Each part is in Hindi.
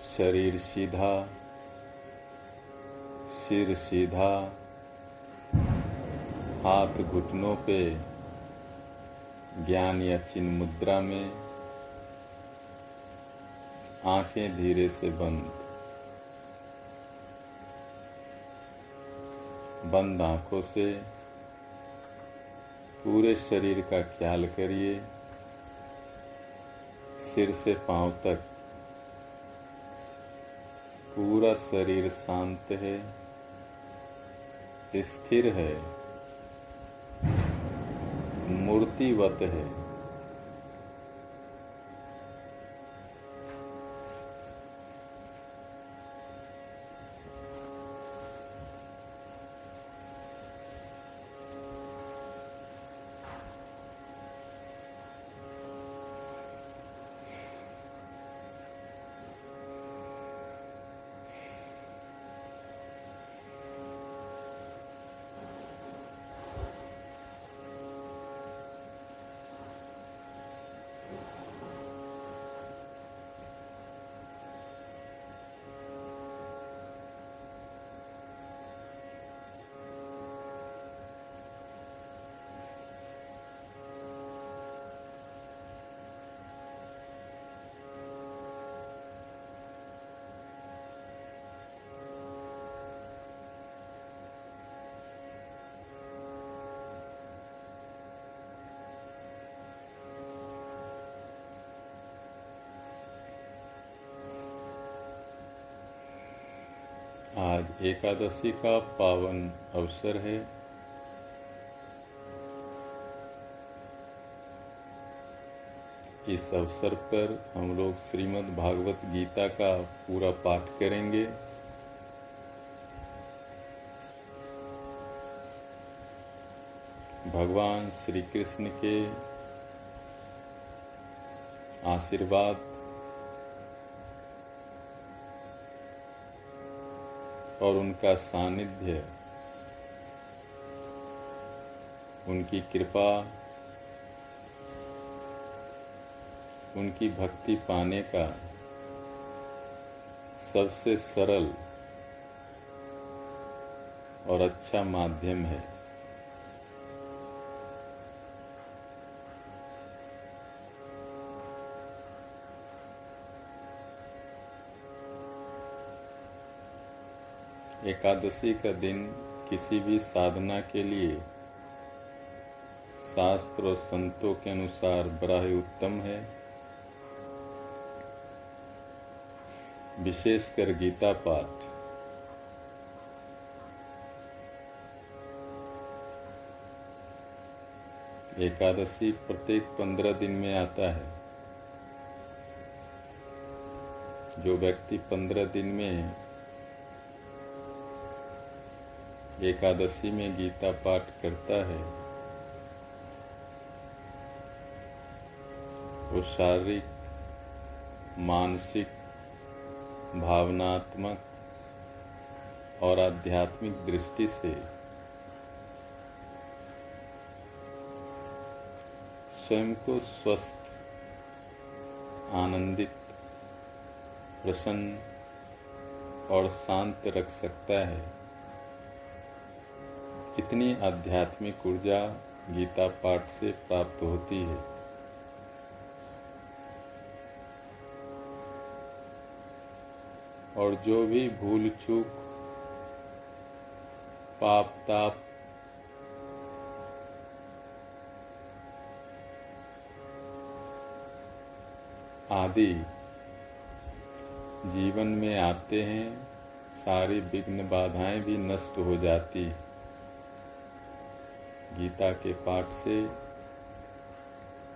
शरीर सीधा, सिर सीधा, हाथ घुटनों पे, ज्ञान या चिन्ह मुद्रा में, आँखें धीरे से बंद। बंद आँखों से पूरे शरीर का ख्याल करिए। सिर से पाँव तक पूरा शरीर शांत है स्थिर है मूर्तिवत है। एकादशी का पावन अवसर है। इस अवसर पर हम लोग श्रीमद् भागवत गीता का पूरा पाठ करेंगे। भगवान श्री कृष्ण के आशीर्वाद और उनका सानिध्य, उनकी कृपा, उनकी भक्ति पाने का सबसे सरल और अच्छा माध्यम है। एकादशी का दिन किसी भी साधना के लिए शास्त्र और संतों के अनुसार बड़ा ही उत्तम है। विशेषकर गीता पाठ। एकादशी प्रत्येक पंद्रह दिन में आता है। जो व्यक्ति पंद्रह दिन में एकादशी में गीता पाठ करता है। वो शारीरिक, मानसिक, भावनात्मक और आध्यात्मिक दृष्टि से स्वयं को स्वस्थ, आनंदित, प्रसन्न और शांत रख सकता है। इतनी आध्यात्मिक ऊर्जा गीता पाठ से प्राप्त होती है। और जो भी भूल चूक, पाप ताप, आदि जीवन में आते हैं, सारी विघ्न बाधाएँ भी नष्ट हो जाती गीता के पाठ से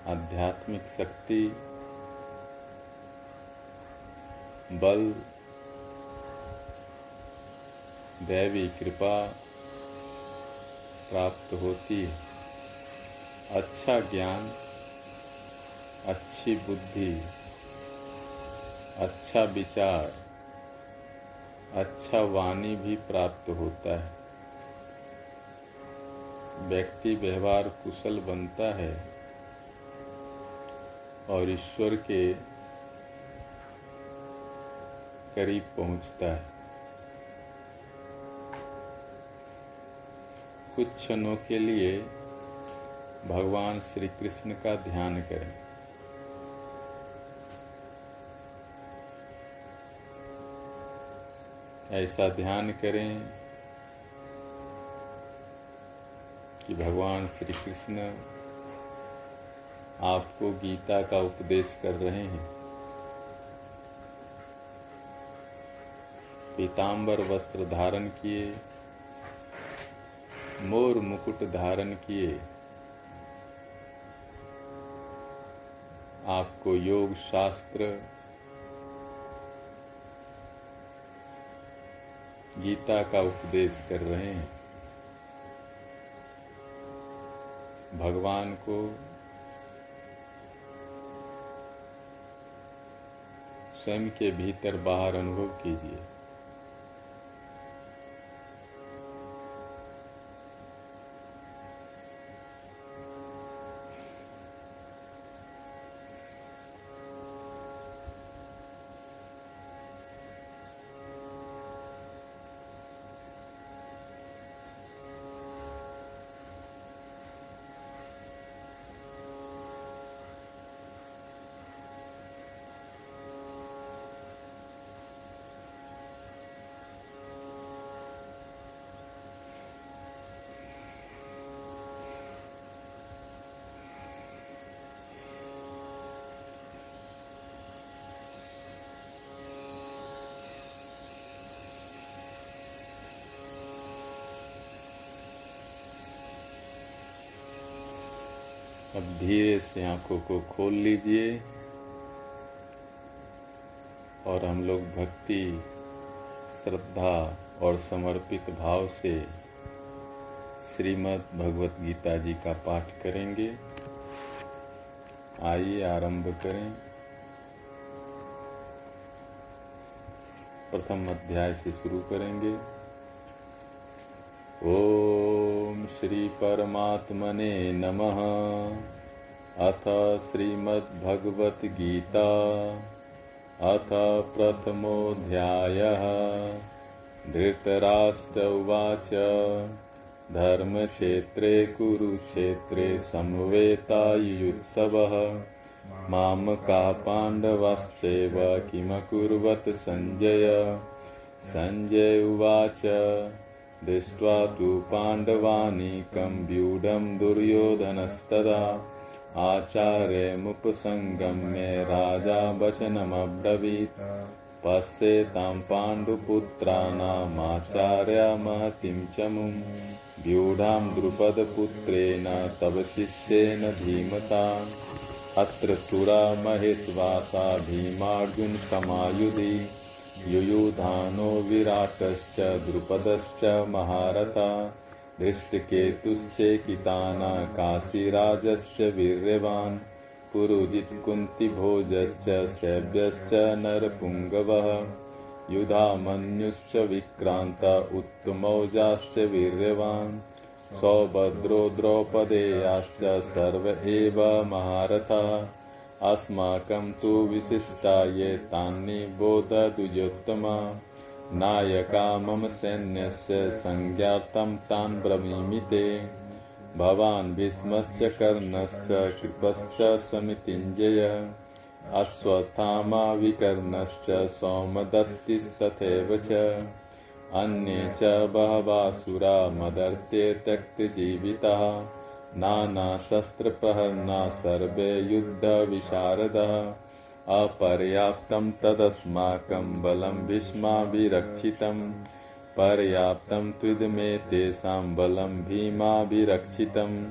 आध्यात्मिक शक्ति, बल, दैवी कृपा प्राप्त होती है। अच्छा ज्ञान, अच्छी बुद्धि अच्छा विचार अच्छा वाणी भी प्राप्त होता है। व्यक्ति व्यवहार कुशल बनता है और ईश्वर के करीब पहुँचता है। कुछ क्षणों के लिए भगवान श्री कृष्ण का ध्यान करें। ऐसा ध्यान करें कि भगवान श्री कृष्ण आपको गीता का उपदेश कर रहे हैं। पीताम्बर वस्त्र धारण किए, मोर मुकुट धारण किए। आपको योग शास्त्र, गीता का उपदेश कर रहे हैं। भगवान को स्वयं के भीतर बाहर अनुभव कीजिए। अब धीरे से आँखों को खोल लीजिए और हम लोग भक्ति, श्रद्धा और समर्पित भाव से श्रीमद् भगवत गीता जी का पाठ करेंगे। आइए आरंभ करें। प्रथम अध्याय से शुरू करेंगे। ॐ श्रीपरमात्मने नमः। अथ श्रीमद्भगवद्गीता। अथ प्रथमोऽध्यायः। धृतराष्ट्र उवाच। धर्मक्षेत्रे कुरुक्षेत्रे समवेतायुत्सवः मामका पाण्डवश्चैव किमकुर्वत सञ्जय सञ्जय उवाच। दृष्ट्वा तु पाण्डवानीकं व्यूढं दुर्योधनस्तदा। आचार्यमुपसङ्गम्य राजा वचनमब्रवीत्। पश्येतां पाण्डुपुत्राणामाचार्यमहतिं च मुं। व्यूढां द्रुपदपुत्रेण तव शिष्येन धीमता अत्र सुरा महेश्वासा भीमार्जुनसमायुधि युयुधानो विराटश्च द्रुपदश्च महारथा। धृष्टकेतुश्चेकिताना काशीराजश्च वीर्यवान्। पुरुजित्कुन्तिभोजश्च शैव्यश्च नरपुङ्गवः। युधामन्युश्च विक्रान्त उत्तमौजाश्च वीर्यवान्। सौभद्रो द्रौपदेयाश्च सर्व एव महारथा अस्माकं तु विशिष्टा ये तान्निबोधदुजोत्तमा नायका मम सैन्यस्य संज्ञार्थं तान् ब्रवीमि ते भवान् भीष्मश्च, कर्णश्च, कृपश्च समितिञ्जय। अश्वत्थामा विकर्णश्च, सौमदत्तिस्तथैव च। अन्ये च बहवासुरा मदर्थे त्यक्तजीविताः। नानाशस्त्रप्रहर्णा सर्वे युद्धविशारदः। अपर्याप्तं तदस्माकं बलं भीष्माभिरक्षितं। पर्याप्तं त्विदमे तेषां बलं भीमाभिरक्षितम्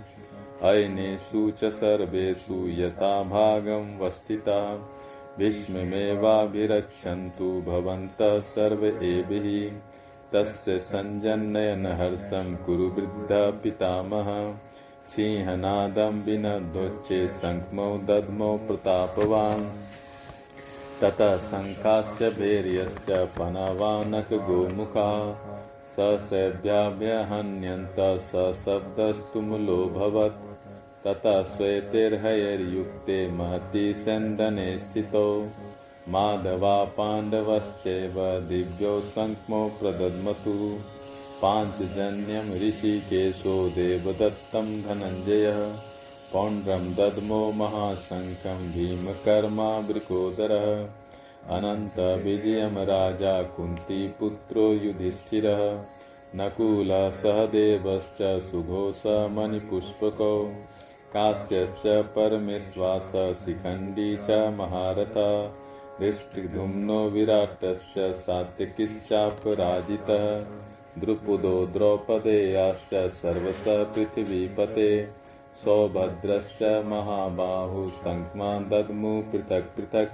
अयनेषु च सर्वेषु यथा भागं वस्थिता भीष्ममेवाभिरक्षन्तु भवन्तः सर्व हि तस्य सञ्जनयनहर्षं कुरु वृद्धपितामह सिंहनादं विनद्धोच्चे शङ्खमौ दद्मौ प्रतापवान्। ततः शङ्खाश्च भैर्यश्च पनवानकगोमुखा। स शैव्याभ्यहन्यन्त स शब्दस्तुमुलोऽभवत् ततः श्वेतैर्हयैर्युक्ते महति सन्दने स्थितौ। माधवा पाण्डवश्चैव दिव्यौ सङ्क्मो प्रदद्मतु पाञ्चजन्यं ऋषिकेशो देवदत्तं धनञ्जयः, पौण्ड्रं दद्मो महाशङ्खं भीमकर्मा वृकोदरः अनन्तविजयं राजा कुन्तीपुत्रो युधिष्ठिरः, नकुलः सहदेवश्च सुघोषमणिपुष्पकौ काश्यश्च परमेश्वास शिखण्डी च महारथ, दृष्टिधुम्नो विराटश्च सात्यकिश्चापराजितः द्रुपदो द्रौपदेयाश्च सर्वस पृथिवीपते, सौभद्रश्च महाबाहु शङ्क्मा दद्मु पृथक् पृथक्,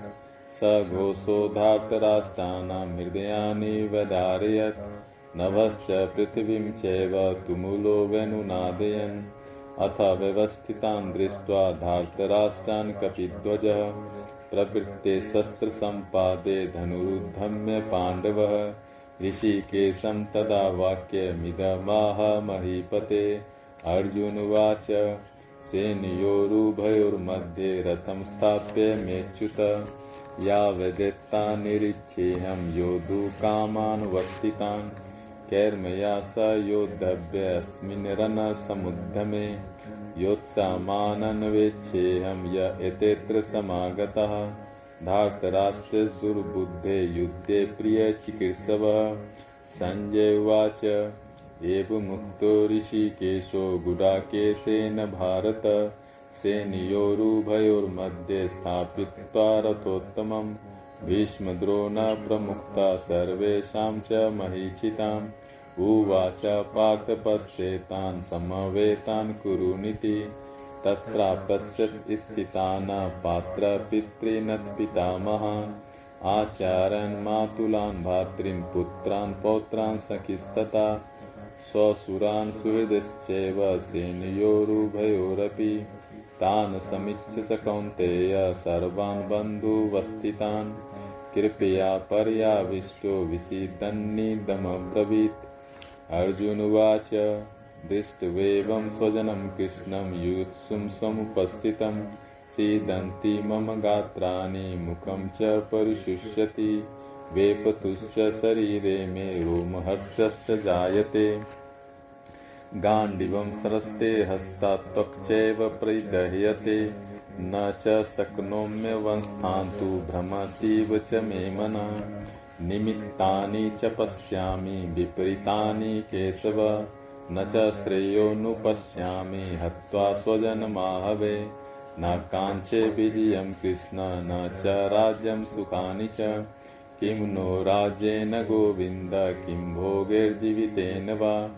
स घोषो घोषोधार्तराष्ट्राणां हृदयानि वधारयत् नभश्च पृथिवीं चैव तुमुलो अथ व्यवस्थितान् दृष्ट्वा धार्तराष्ट्रान् कपिध्वजः, प्रवृत्ते शस्त्रसम्पादे धनुरुद्धम्य पाण्डवः। ऋषिकेशं तदा वाक्यमिदमाह महीपते अर्जुनवाच सेनयोरुभयोर्मध्ये रथं स्थाप्य मेच्युत। यावदेत्ता निरीक्षेऽहं योद्धुकामानुवस्थितान् कैर्मया स योद्धव्यस्मिन् रणसमुद्यमे योत्सामानन्वेच्छेऽहं य एतेऽत्र समागतः। धार्तराष्ट्रदुर्बुद्धे युद्धे प्रिय प्रियचिकीर्षवः सञ्जय उवाच। एवमुक्तो ऋषिकेशो गुडाकेशेन भारत। सेनयोरुभयोर्मध्ये स्थापित्वा रथोत्तमम्। भीष्मद्रोणप्रमुक्ता सर्वेषां च महीचिताम् उवाच पार्थ पश्येतान् समवेतान् कुरुनिति। तत्रापश्यत् स्थितान् पात्रपितॄनत्पितामहान् आचार्यान् मातुलान्, भातॄन्, पुत्रान्, पौत्रान्, सखिस्तथा। स्वसुरान् सुहृदश्चैव सेनयोरुभयोरपि। तान् समीक्ष्य स कौन्तेय सर्वान् बन्धुवस्थितान्। कृपया पर्याविष्टो विषीदन्निदमब्रवीत् अर्जुनुवाच दृष्ट्वेवं स्वजनं कृष्णं युत्सुं समुपस्थितं, सीदन्ति मम गात्राणि, मुखं च परिशुष्यति। वेपतुश्च शरीरे मे रोमहर्षश्च जायते। गाण्डिवं सरस्ते हस्तात्वक्चैव प्रदह्यते। न च शक्नोम्यवस्थान्तु भ्रमतीव च मे मनः। निमित्तानि च पश्यामि, विपरीतानि केशव। न च श्रेयोनुपश्यामि हत्वा स्वजनमाहवे। न काञ्चे विजयं कृष्ण, न च राज्यं सुखानि च। किं नो राज्येन गोविन्द, किं भोगैर्जीवितेन वा।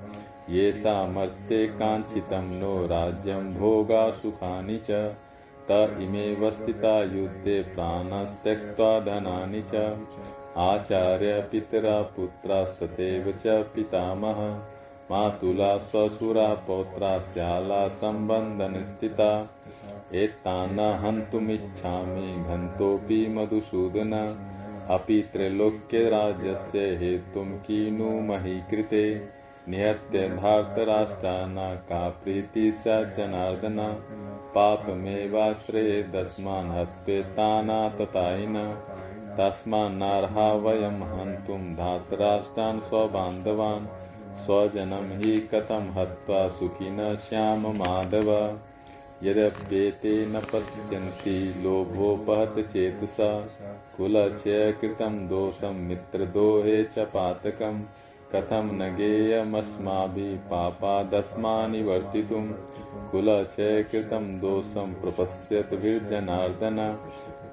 ये सामर्थे काञ्चितं नो राज्यं भोगा सुखानि च। त इमेव स्थिता युद्धे प्राणस्त्यक्त्वा धनानि च। आचार्य पितरा पुत्रास्तथैव च पितामह। मातुला स्वसुरा पौत्रा श्याला सम्बन्धनस्थिता एतान् हन्तुमिच्छामि घन्तोऽपि मधुसूदन। अपि त्रैलोक्यराज्यस्य हेतुं किनु मही कृते निहत्य धार्तराष्ट्राना का प्रीति स जनार्दन। पापमेवाश्रयेदस्मान् हत्वेताना ततायिन तस्मान्नार्हा वयं हन्तुं धातराष्ट्रान् स्वबान्धवान्। स्वजनं हि कथं हत्वा सुखिन श्याम माधव? यद्यप्येते न पश्यन्ति लोभोपहत चेतसा कुलक्षयकृतं दोषं, मित्रदोहे च पातकम्। कथं न गेयमस्माभिः पापादस्मानि वर्तितुं कुलक्षये कृतं दोषं प्रपश्यत विर्जनार्दन।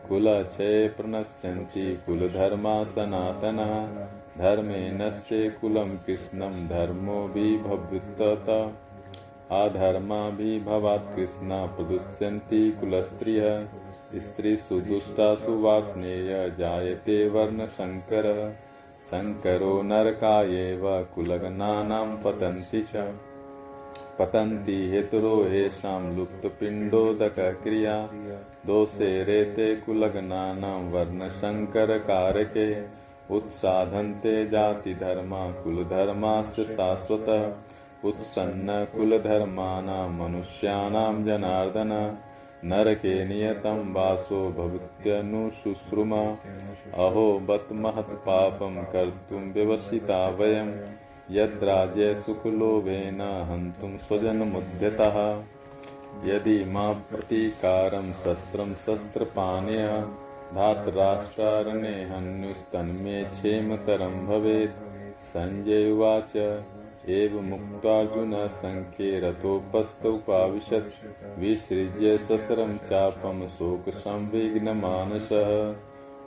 कुलक्षये प्रणश्यन्ति कुलधर्मा सनातनः। धर्मे नष्टे कुलं कृष्णं धर्मो विभवृत्तत। अधर्माभिभवात् कृष्ण प्रदुष्यन्ति कुलस्त्रियः। स्त्रीषु दुष्टासु वार्ष्णेय जायते वर्णशङ्करः शङ्करो नरकायेव कुलगणानां पतन्ति च। पतन्ति हेतुरो येषां लुप्तपिण्डोदकक्रिया। दोषे रेते कुलगणानां वर्णशङ्करकारके उत्साधन्ते जातिधर्मा कुलधर्माश्च शाश्वतः। उत्सन्नकुलधर्माणां मनुष्याणां जनार्दन। नरके नियतं वासो भवत्यनुशुश्रुमा अहो बत महत्पापं कर्तुं व्यवसिता वयं। यद्राज्ये सुखलोभेन हन्तुं स्वजनमुद्यतः। यदि मा प्रतीकारं शस्त्रं शस्त्रपाणय धातराष्ट्रारणे हन्युस्तन्मे क्षेमतरं भवेत्। सञ्जय उवाच। एव मुक्तार्जुनः सङ्ख्ये रथोपस्थौपाविशत् विसृज्य ससरं चापं शोकसंविघ्नमानसः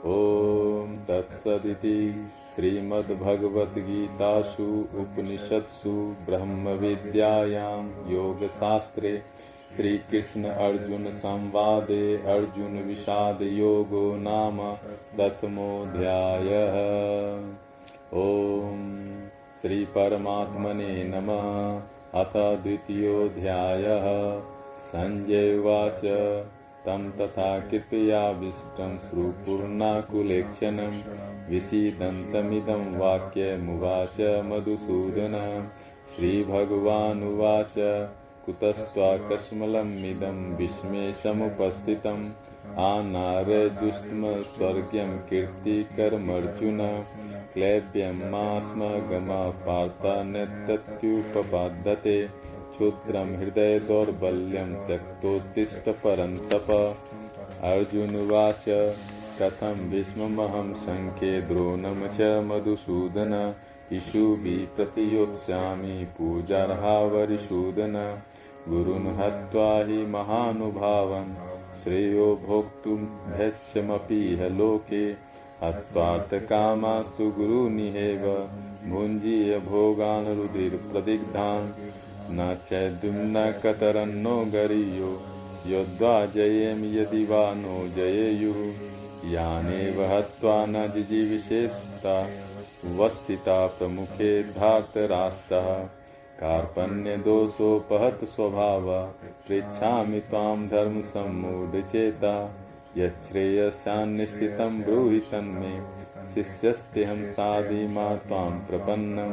ॐ तत्सदिति श्रीमद्भगवद्गीतासु, उपनिषत्सु, ब्रह्मविद्यायां योगशास्त्रे श्रीकृष्ण अर्जुन संवादे, अर्जुन विषाद योगो नाम प्रथमोऽध्यायः ॐ श्रीपरमात्मने नमः। अथ द्वितीयोऽध्यायः सञ्जय उवाच। तं तथा कृपयाविष्टं श्रुपूर्णाकुलेक्षणं। विसीदन्तमिदं वाक्यमुवाच मधुसूदन। श्रीभगवानुवाच। कुतस्त्वाकस्मलमिदं विस्मेशमुपस्थितम् आनारजुष्टम स्वर्ग्यं कीर्तिकरमर्जुन। क्लैब्यं गमा पार्ता नत्यत्युपपाद्यते क्षुद्रं हृदयदौर्बल्यं त्यक्तोत्तिष्ठ परन्तप अर्जुनवाच कथं विस्ममहं शङ्खे द्रोणं च मधुसूदन? इषुभिः प्रतियोत्स्यामि पूजार्हावरिसूदन गुरुन् हत्वा हि महानुभावन् श्रेयो भोक्तुं भैक्ष्यमपीह लोके। हत्वार्थकामास्तु गुरुनिहेव। भुञ्जीय भोगान् रुधिर्प्रदिग्धान् न चैद्युम्न कतरन्नो गरीयो। योद्धा जयेम यदि वा नो जयेयुः। यानेव हत्वा न जिजीविषेषता वस्थिता प्रमुखे धार्तराष्ट्रः कार्पण्यदोषोपहत स्वभाव पृछा पृच्छामि त्वां धर्मसम्मूढचेता यच्छ्रेयस्यान्निश्चितं ब्रूहि तन्मे, शिष्यस्तेऽहं साधिमा त्वां प्रपन्नं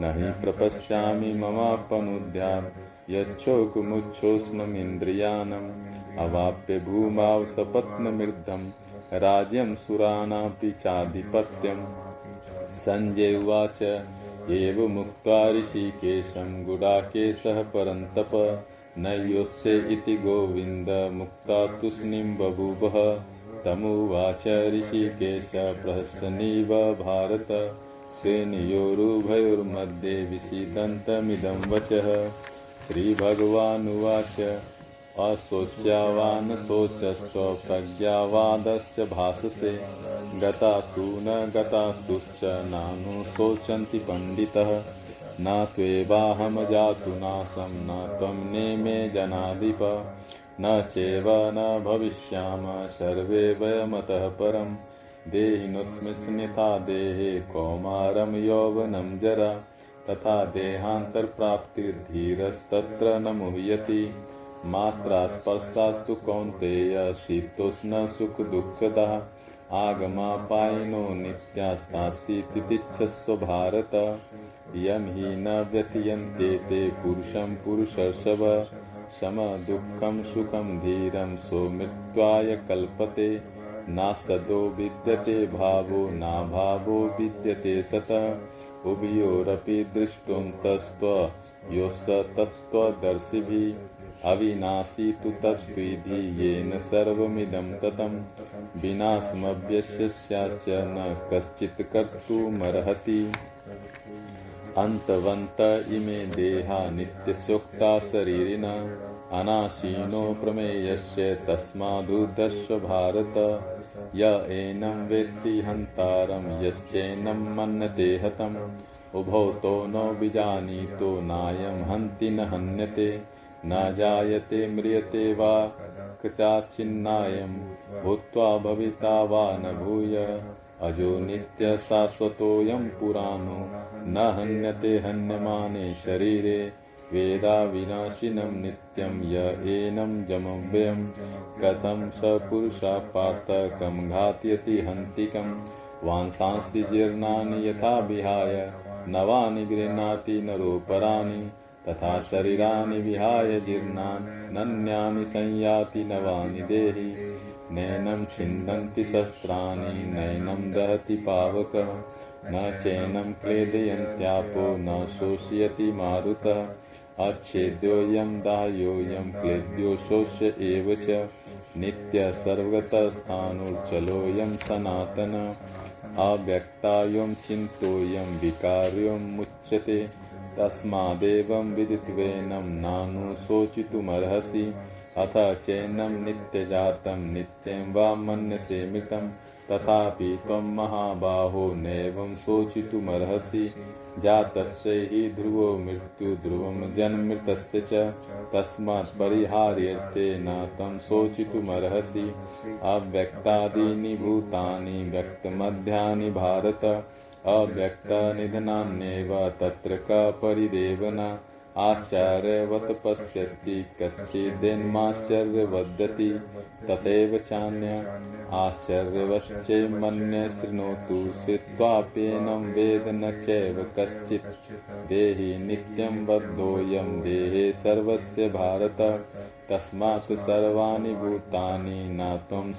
न हि प्रपश्यामि ममापनुद्यात् यच्छोकमुच्छोष्णमिन्द्रियाणम् अवाप्य भूमाव सपत्नमृद्धं राज्यं सुराणापि चाधिपत्यम् सञ्जय उवाच एव मुक्त्वा ऋषिकेशं गुडाकेशः परन्तप न योत्स्य इति गोविन्द मुक्ता तूष्णीं बभूवः। तमुवाच ऋषिकेश प्रहसनीव भारत सेनयोरुभयोर्मध्ये विसीदन्तमिदं वचः। श्रीभगवानुवाच अशोच्यावान् शोचस्त्वप्रज्ञावादश्च भाससे। गतासु न गतासुश्च नानु शोचन्ति पण्डितः। न त्वेवाहं जातु नासं, न त्वं नेमे जनाधिप। न चैव न भविष्याम, सर्वे वयमतः परं देहिनोऽस्मिन्यथा देहे कौमारं यौवनं जरा। तथा देहान्तरप्राप्तिर्धीरस्तत्र न मुह्यति। मात्रा स्पर्शास्तु कौन्तेय शीतोष्णसुखदुःखदः आगमापायिनो नित्यास्तास्ति तितिच्छस्व भारत। यं हि न व्यथयन्ते ते पुरुषं पुरुषर्षभ। समदुःखं सुखं धीरं सौमृत्वाय कल्पते। नासदो विद्यते भावो, नाभावो विद्यते सतः। उभयोरपि दृष्टोऽन्तस्त्वयोश्च तत्त्वदर्शिभिः अविनाशी तु तद्विधि येन सर्वमिदं ततं। विनाशमव्यस्याश्च न कश्चित् कर्तुमर्हति। अन्तवन्त इमे देहा नित्यस्योक्ता शरीरिण अनाशीनो प्रमेयस्य तस्मादुदस्व भारत य एनं वेत्ति हन्तारं यश्चैनं मन्यते हतम्। उभौ तो न विजानीतो नायं हन्ति न हन्यते। न जायते म्रियते वा कचाच्छिन्नायं भूत्वा भविता वा न भूय। अजो नित्यशाश्वतोऽयं पुराणो, न हन्यते हन्यमाने शरीरे। वेदाविनाशिनं नित्यं य एनं जमव्ययं कथं स पुरुषा पार्थ कं घातयति हन्तिकं। वांसांसि जीर्णानि यथा विहाय नवानि गृह्णाति नरोपराणि। तथा शरीराणि विहाय जीर्णान्, नन्यानि संयाति नवानि देहि। नैनं छिन्दन्ति शस्त्राणि, नैनं दहति पावकः। न चैनं क्लेदयन्त्यापो, न शोषयति मारुतः। अच्छेद्योऽयं दाह्योऽयं क्लेद्यो शोष्य एव च। नित्य सर्वगतस्थाणुर्चलोऽयं सनातन। अव्यक्तायं चिन्तोऽयं विकार्यं मुच्यते। तस्मादेवं विदित्वेनं नानुशोचितुमर्हसि अथ चैनं नित्यजातं नित्यं वा मन्यसे मृतं तथापि त्वं महाबाहो नैवं शोचितुमर्हसि। जातस्य हि ध्रुवो मृत्यु, ध्रुवं जन्मृतस्य च। तस्मात् परिहार्यर्थे न तं शोचितुमर्हसि। अव्यक्तादीनि भूतानि, व्यक्तमध्यानि भारत। अव्यक्तनिधनान्येव तत्र क परिदेवना? आश्चर्यवत् पश्यति, कश्चिदेन्माश्चर्यवदति, तथैव चान्य। आश्चर्यवच्चे मन्ये शृणोतु श्रुत्वाप्येनं वेद न चैव कश्चित्। देहि नित्यं बद्धोऽयं, देहे सर्वस्य भारत। तस्मात् सर्वाणि भूतानि, न त्वं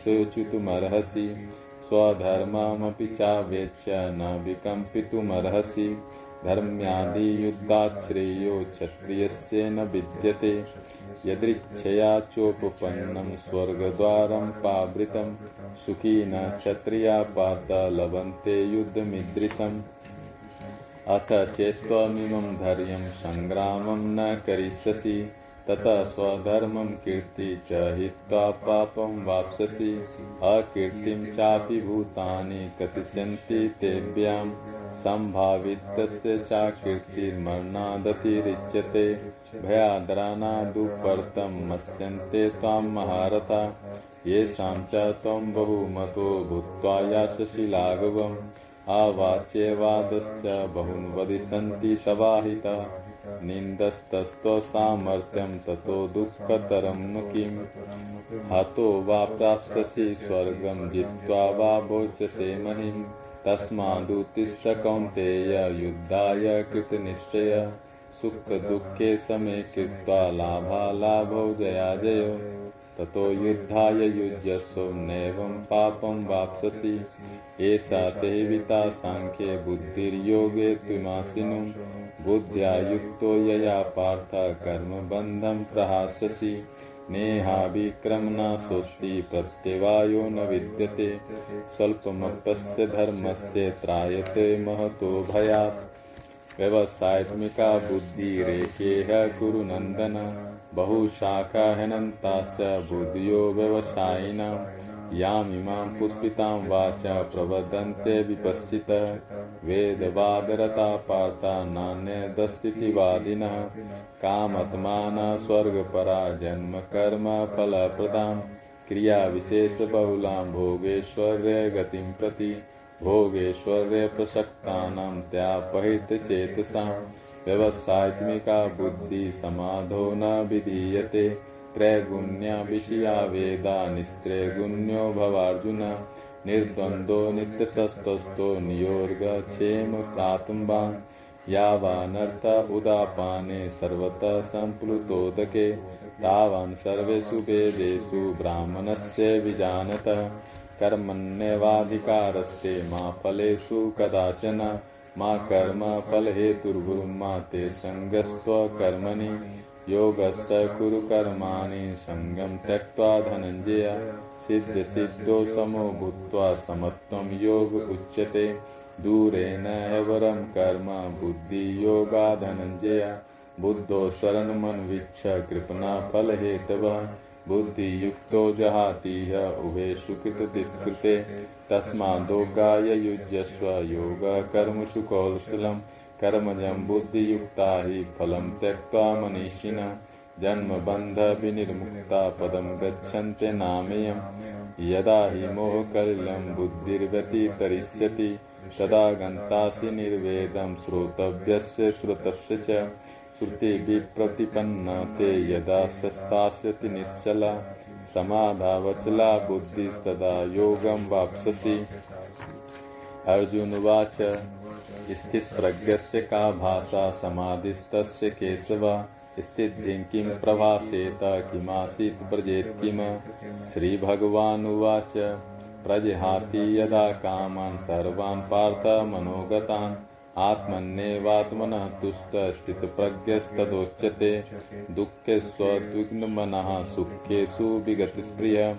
स्वधर्ममपि चावेच्य न विकम्पितुमर्हसि। धर्म्यादियुद्धाच्छ्रेयो क्षत्रियस्य न विद्यते। यदृच्छया चोपपन्नं स्वर्गद्वारं पावृतं। सुखी न क्षत्रिया पार्थ लभन्ते युद्धमीदृशम् अथ चेत्त्वमिमं धैर्यं सङ्ग्रामं न करिष्यसि। ततः स्वधर्मं कीर्ति च हित्वा पापं वाप्स्यसि। अकीर्तिं चापि भूतानि कथिष्यन्ति तेभ्यां। सम्भावितस्य चाकीर्तिर्मरणादतिरिच्यते भयादरानादुपर्तं मत्स्यन्ते त्वां महारथा। येषां च त्वं बहुमतो भूत्वा यास्यसि लाघवम्। आवाच्यवादश्च बहून् वदिष्यन्ति तवाहितः। निन्दस्तस्तो सामर्थ्यं ततो दुःखतरं नु किम् हतो वा प्राप्स्यसि स्वर्गं जित्वा वा भोजसे महिम् तस्मादुत्तिष्ठ कौन्तेय युद्धाय कृतनिश्चय। सुखदुःखे समे कृत्वा लाभालाभौ जयाजयो ततो युद्धाय युज्यस्व नैवं पापं वाप्स्यसि। एषा ते विता साङ्ख्ये बुद्धिर्योगे त्विमासिनुं बुद्ध्या युक्तो यया पार्थ कर्मबन्धं प्रहास्यसि। नेहाभिक्रमणा स्वस्ति प्रत्यवायो न विद्यते। स्वल्पमप्यस्य धर्मस्य त्रायते महतो भयात्। व्यवसायत्मिका बुद्धिरेकेह कुरुनन्दन बहुशाखाहनन्ताश्च बुद्धियो व्यवसायिनां यामिमां पुष्पितां वाचा प्रवदन्ते विपश्चितः। वेदवादरता पार्ता नान्यदस्तिवादिनः कामत्माना स्वर्गपरा जन्मकर्मफलप्रदां क्रियाविशेषबहुलां भोगेश्वर्यगतिं प्रति। भोगेश्वर्यप्रसक्तानां त्यापहृतचेतसां व्यवसायत्मिका बुद्धिसमाधो न विधीयते। त्रैगुण्या विषया वेदा निस्त्रैगुण्यो भवार्जुन। निर्द्वन्द्वो नित्यसस्तस्तो नियोर्गक्षेम चातुम्बान् यावानर्थ उदापाने सर्वतः सम्प्लुतोदके तावान् सर्वेषु वेदेषु ब्राह्मणस्य विजानतः। कर्मण्येवाधिकारस्ते मा फलेषु कदाचन। मा कर्म फलहेतुर्गुरुमा ते सङ्गस्त्वकर्मणि योगस्त कुरु कर्माणि सङ्गं त्यक्त्वा सिद्ध सिद्धसिद्धो समो भूत्वा समत्वं योग उच्यते। दूरेण एवरं कर्म बुद्धियोगा धनञ्जय। बुद्धो शरण मन विच्छ कृपना फल हेतव शरणमन्विच्छ, कृपणा फलहेतवः। बुद्धियुक्तो जहातीह उभेषु कृतदिस्कृते तस्मादोगाय युज्यस्व, योग कर्मसु कौशलम् कर्मजं बुद्धियुक्ता हि फलं त्यक्त्वा मनीषिणः जन्मबन्धविनिर्मुक्ता पदं गच्छन्ते नामेयं। यदा हि मोहकलिलं बुद्धिर्व्यतितरिष्यति, तदा गन्तासि निर्वेदं श्रोतव्यस्य श्रुतस्य च। श्रुतिभिप्रतिपन्ना ते यदा सस्तास्यति निश्चला, समाधावचला बुद्धिस्तदा योगं वाप्स्यसि। अर्जुनवाच स्थित प्रज्ञस्य का भाषा समाधिस्तस्य केशव। स्थितिं किं प्रभासेत, किमासीत् व्रजेत् किम्? श्रीभगवानुवाच। प्रजहाति यदा कामान् सर्वान् पार्थ मनोगतान्। आत्मन्येवात्मनः तुष्ट स्थितप्रज्ञस्तदोच्यते। दुःखेष्वद्विग्नमनः सुखेषु विगतस्प्रिय।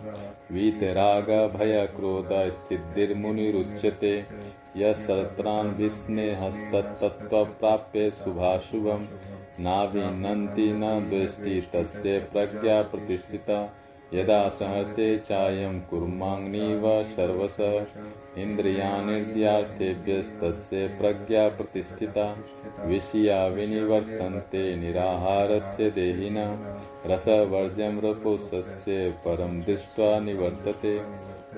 वीतरागभयक्रोधस्थितिर्मुनिरुच्यते यः सत्रान् विस्नेहस्तत्त्वप्राप्य शुभाशुभम् नाविनन्ति न द्वेष्टि तस्य प्रज्ञा प्रतिष्ठिता। यदा सहते चायं कुर्माङ्निव सर्वस इन्द्रियाणिर्द्यार्थेभ्यस्तस्य प्रज्ञा प्रतिष्ठिता। विषया विनिवर्तन्ते निराहारस्य देहिन। रसवर्ज्यं रपोषस्य परं दृष्ट्वा निवर्तते।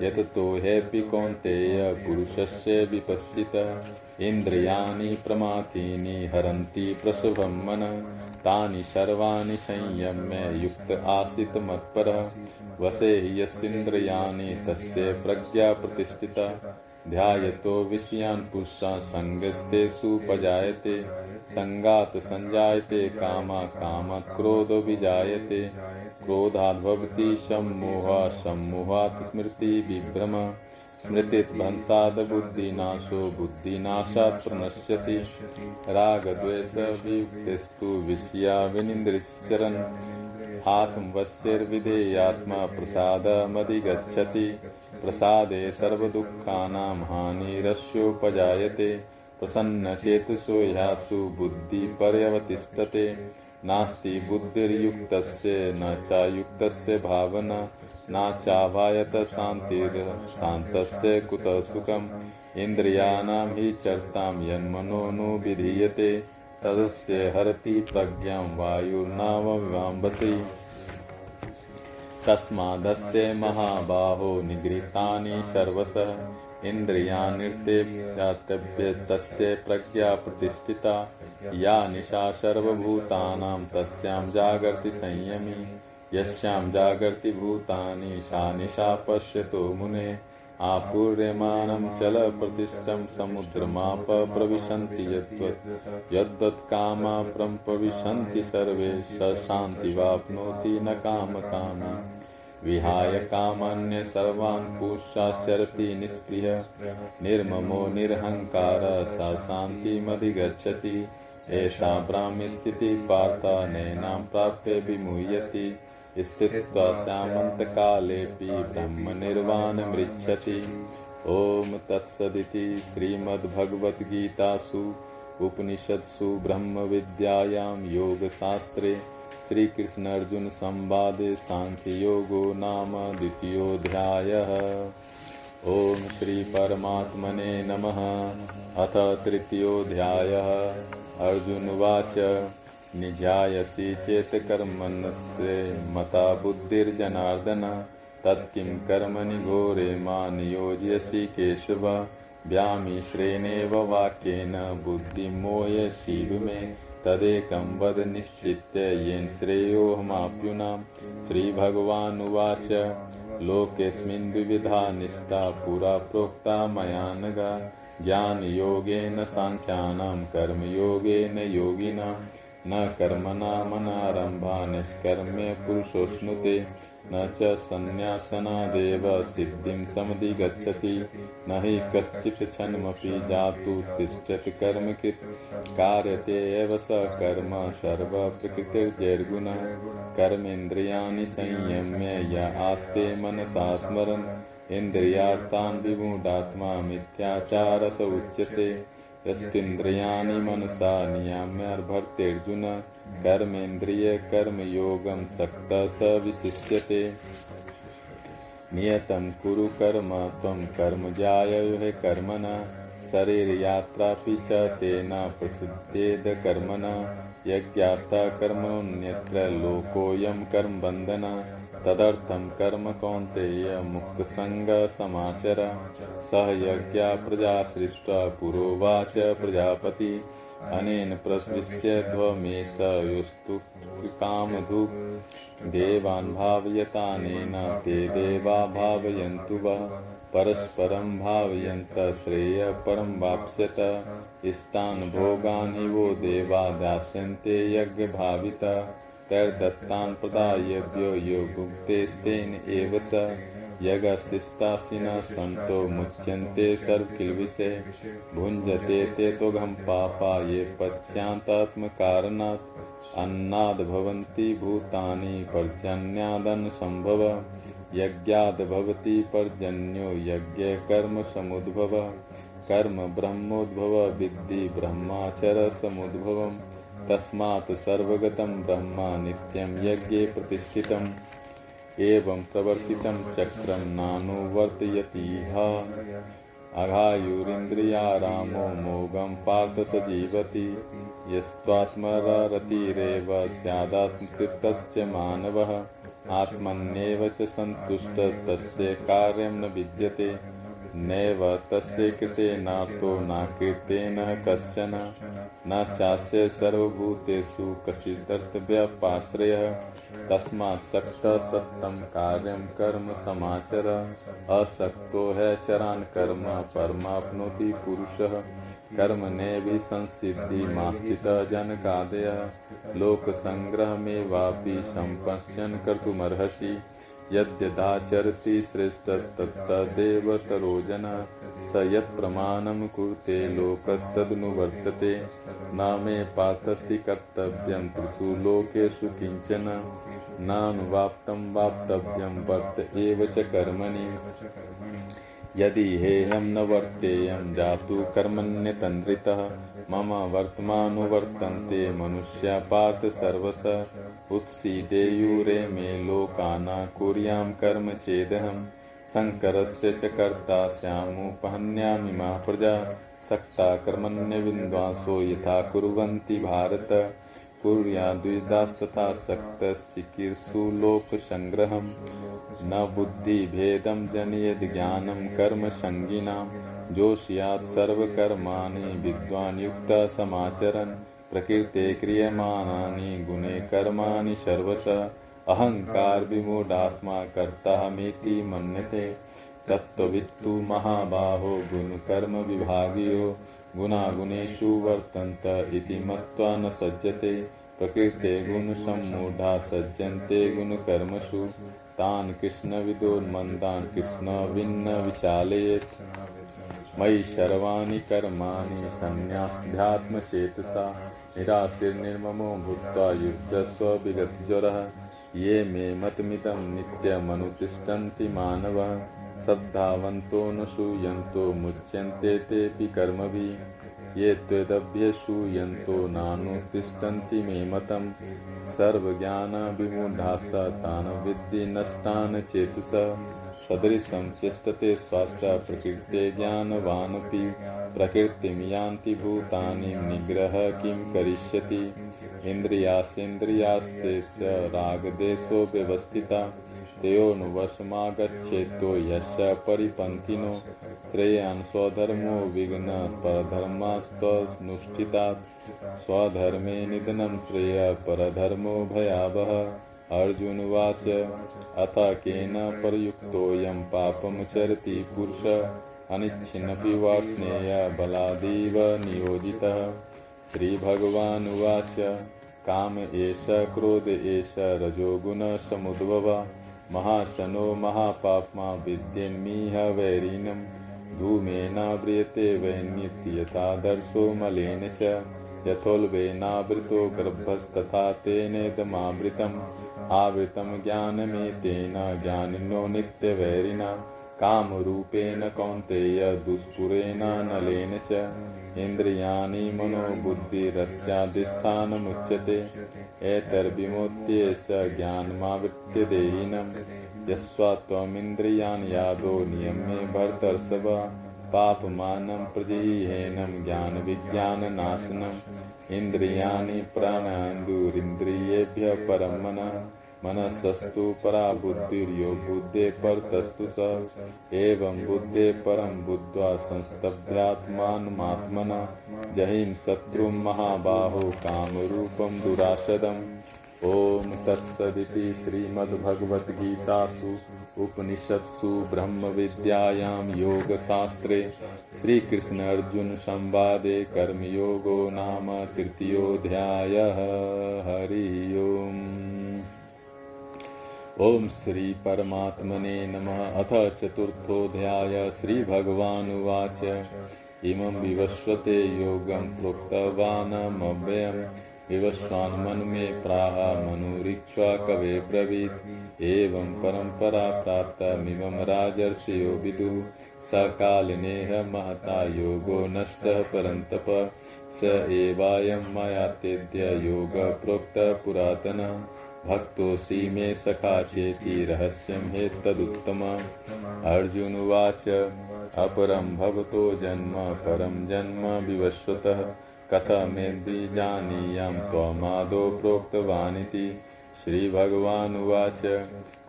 यततो ह्यपि कौन्तेय पुरुषस्य विपश्चितः, इन्द्रियाणि प्रमाथीनि हरन्ति प्रसुभं मन, तानि सर्वाणि संयम्य युक्त आसीत् मत्परः, वसे यस्न्द्रियाणि तस्य प्रज्ञा प्रतिष्ठिता। ध्यायतो विषयान् पुरुषा सङ्गस्तेषुपजायते सङ्गात् सञ्जायते, कामा कामात् क्रोधो विजायते। क्रोधाद्भवति सम्मोहः सम्मोहात् स्मृतिविभ्रम स्मृतिध्वंसाद बुद्धिनाशो, बुद्धिनाशात् प्रणश्यति रागद्वेषवियुक्तेस्तु विषया विनिन्द्रिश्चरन् आत्मवश्यर्विधेयात्मा प्रसादमधिगच्छति। प्रसादे सर्वदुःखानां हानिरस्योपजायते। प्रसन्नचेतसो ह्यासु बुद्धिपर्यवतिष्ठते। नास्ति बुद्धिर्युक्तस्य, न च युक्तस्य भावना, न चाभायत शान्तिर्शान्तस्य कुतः सुखम्। इन्द्रियाणां हि चर्तां यन्मनोनुविधीयते तदस्य हरति प्रज्ञां वायुर्नावम्बसि तस्मादस्य महाबाहो निगृहीतानि सर्वशः। इन्द्रियाणिर्ते तस्य प्रज्ञा प्रतिष्ठिता। या निशा सर्वभूतानां, तस्यां जागर्ति संयमी। यस्यां जागर्ति भूतानि, सा निशा पश्यतो मुने। आपूर्यमाणं चलप्रतिष्ठं समुद्रमाप प्रविशन्ति यद्वत् यद्वत्कामा प्रविशन्ति सर्वे, स शान्तिवाप्नोति न कामकामी। विहाय कामान्य सर्वान् पुष्याश्चरति निःस्पृह निर्ममो निरहङ्कार स शान्तिमधिगच्छति। एषा ब्राह्मीस्थितिः पार्था नैनां प्राप्य विमुह्यति। स्थित्वा श्यामन्तकालेऽपि ब्रह्मनिर्वाणमृच्छति। ॐ तत्सदिति श्रीमद्भगवद्गीतासु, उपनिषत्सु ब्रह्मविद्यायां योगशास्त्रे श्रीकृष्णार्जुनसंवादे साङ्ख्ययोगो नाम द्वितीयोऽध्यायः। श्री श्रीपरमात्मने नमः। अथ तृतीयोऽध्यायः। अर्जुनवाच निध्यायसि चेत् कर्मणस्य मता बुद्धिर्जनार्दन, तत्किं कर्मणि घोरे मा नियोजयसि केशव, व्यामिश्रेणेव वाक्येन बुद्धिमोय शिव मे तदेकं वद निश्चित्य येन श्रेयोऽहमाप्युनां। श्रीभगवानुवाच, लोकेऽस्मिन् द्विविधा निष्ठा पुरा प्रोक्ता मया नगा। ज्ञानयोगेन साङ्ख्यानां, कर्मयोगेन योगिनां। न कर्मणामनारम्भा निष्कर्म्य पुरुषोऽश्नुते। न च सन्न्यासनादेव सिद्धिं समधिगच्छति। न हि कश्चित् क्षणमपि जातु, तिष्ठति कर्मकृत् कार्यते एव स कर्म, सर्वप्रकृतिर्जैर्गुणः। कर्मेन्द्रियाणि संयम्य य आस्ते मनसा स्मरन्। इन्द्रियार्थान् विमूढात्मा मिथ्याचारस उच्यते। यस्तिन्द्रियाणि मनसा नियाम्यर्भर्तेऽर्जुन कर्मेन्द्रिय कर्मयोगं सक्तः स विशिष्यते। नियतं कुरु कर्म, त्वं कर्म जाययुः कर्मण। शरीरयात्रापि च तेन प्रसिद्धेद कर्मण। यज्ञार्था कर्मण्यत्र लोकोऽयं कर्मबन्धन तदर्थं कर्म कौन्तेय मुक्तसङ्गसमाचर सह यज्ञा प्रजा सृष्ट्वा पुरोवाच प्रजापति। अनेन प्रविश्य ध्वमेश युस्तु कामधुक् देवान् भावयतानेन ते देवा भावयन्तु वः। परस्परं भावयन्त श्रेय परं वाप्स्यत। इष्टान् भोगान् हि वो देवा दास्यन्ते यज्ञभाविता। तैर्दत्तान् प्रदायव्यो यो भुक्तेस्तेन एव स। यगशिष्टासिना संतो मुच्यन्ते सर्वकिल्विषे भुञ्जते ते तो घम पापा, ये पश्चान्तात्मकारणात् अन्नाद् भवन्ति भूतानि पर्जन्यादन्न संभव यज्ञाद् भवति पर्जन्यो, यज्ञ कर्म ब्रह्मोद्भव, विद्धि ब्रह्माचर समुद्भवम्। तस्मात् सर्वगतं ब्रह्म नित्यं यज्ञे प्रतिष्ठितम्। एवं प्रवर्तितं चक्रं नानुवर्तयतीह। अघायुरिन्द्रियारामो मोघं पार्थ स जीवति यस्त्वात्मरतिरेव स्यादात्मतृप्तश्च मानवः। आत्मन्येव च सन्तुष्ट, तस्य कार्यं न विद्यते। नैव तस्य कृते नातो न कृतेन कश्चन, न चास्य सर्वभूतेषु कश्चिदर्थव्यपाश्रयः। तस्मात् सक्त सत्यम कार्यम कर्म समाचर, असक्तो है चरान कर्म परमाप्नोति पुरुष। कर्म ने भी संसिद्धि मास्थित जनकादय। लोक संग्रह में वापी संपश्यन कर्तुमर्हसि। यद्यदाचरति श्रेष्ठ तत्तदेव तरोजन स यत्प्रमाणं कुरुते लोकस्तदनुवर्तते न मे पार्थस्ति कर्तव्यं त्रिषु लोकेषु किंचन, नानुवाप्तं वाप्तव्यं वर्त एव च कर्मणि। यदि हेयं न वर्तेयं जातु कर्मण्यतन्द्रितः मम वर्तमानुवर्तन्ते मनुष्या पार्थ सर्वस उत्सीदेयुरे मे लोकाना कुर्यां कर्म चेदहं। शङ्करस्य च कर्ता स्यामुपहन्यामि मा प्रजा सक्ता कर्मण्यविन्द्वांसो यथा कुर्वन्ति भारत। कुर्याद्विदास्तथा सक्तश्चिकीर्षु लोकसङ्ग्रहम् न बुद्धिभेदं जनयेद् ज्ञानं कर्मसङ्गिनां जोष्यात् सर्वकर्माणि विद्वान् युक्तः समाचरन्। प्रकृते क्रियमाणानि गुणे कर्माणि सर्वश। अहङ्कार विमूढात्मा कर्ताहमेति मन्यते। तत्त्ववित्तु महाबाहो गुणकर्म विभागियो। गुणागुणेषु वर्तन्त इति मत्वा न सज्जते। प्रकृते गुणसम्मूढा सज्जन्ते गुणकर्मसु तान् कृष्णविदोन्मन्दान् कृष्णविन्न विचालयेत् मयि सर्वाणि कर्माणि संन्यास्ध्यात्मचेतसा निराशिर्निर्ममो भूत्वा युद्धस्व विगतज्वरः ये मे मतमिदं नित्यमनुतिष्ठन्ति मानवः। श्रद्धावन्तो न शूयन्तो मुच्यन्ते तेऽपि कर्मभिः। ये त्वेदभ्यसूयन्तो नानुतिष्ठन्ति मे मतं सर्वज्ञानविमूढास तान् नष्टान् चेतस सदृशं चेष्टते स्वास्य प्रकृते ज्ञानवानपि प्रकृतिं यान्ति भूतानि, निग्रह किं करिष्यति? इन्द्रियासेन्द्रियास्ते च रागदेशो व्यवस्थिता तयोनुवशमागच्छेतो यस्य परिपन्थिनो। श्रेयान् स्वधर्मो विघ्न परधर्मास्तनुष्ठितात्। स्वधर्मे निधनं श्रेय परधर्मो भयावह। अर्जुनवाच अथ केन परयुक्तोऽयं चरति पुरुष, अनिच्छिन्नपि वार्ष्णेय बलादेव नियोजितः। श्रीभगवानुवाच काम एष, क्रोध एष रजोगुणसमुद्भव महाशनो महापाप्मा विद्यन्मीह वैरिणं धूमेनाव्रियते वैन्यत्यथादर्शो मलेन च। यथोल्बेनावृतो गर्भस्तथा तेनेदमावृतम्। आवृतं ज्ञानमेतेन ज्ञानिनो नित्यवैरिणा। कामरूपेण कौन्तेय दुष्पुरेण नलेन च। इन्द्रियाणि मनोबुद्धिरस्याधिष्ठानमुच्यते। एतर्विमुच्य स ज्ञानमावृत्य देहिनं यस्वात्वमिन्द्रियाणि यादो नियम्ये भर्तर्षभ पापमानं प्रजिहेनं ज्ञानविज्ञाननाशनम् इन्द्रियाणि प्राणान्दुरिन्द्रियेभ्यः परं मनः मनसस्तु परा बुद्धिर्यो बुद्धे परतस्तु स एवं बुद्धे परं बुद्ध्वा संस्तभ्यात्मानमात्मना जहिं शत्रुं महाबाहो कामरूपं दुराशदम्। ॐ तत्सदिति श्रीमद्भगवद्गीतासु उपनिषत्सु ब्रह्मविद्यायां योगशास्त्रे श्रीकृष्णार्जुनसंवादे कर्मयोगो नाम तृतीयोऽध्यायः। हरि ओम्। ॐ श्रीपरमात्मने नमः। अथ चतुर्थोऽध्याय। श्रीभगवानुवाच इमं विवस्वते योगं प्रोक्तवानमव्ययम् विवस्वान् में प्राह मनुरीक्षा कवे ब्रवीत। एवं परंपरा प्राप्तमिमं राजर्षियो विदु। सकालिनेह महता योगो नष्टः परन्तप। स एवायं मया तेद्य योग प्रोक्त पुरातन। भक्तोऽसि मे सखा चेति रहस्यं अर्जुन उवाच, अपरं भवतो जन्म, परं जन्म विवस्वतः कथमेद्विजानीयं त्वमादौ प्रोक्तवानिति। श्रीभगवानुवाच,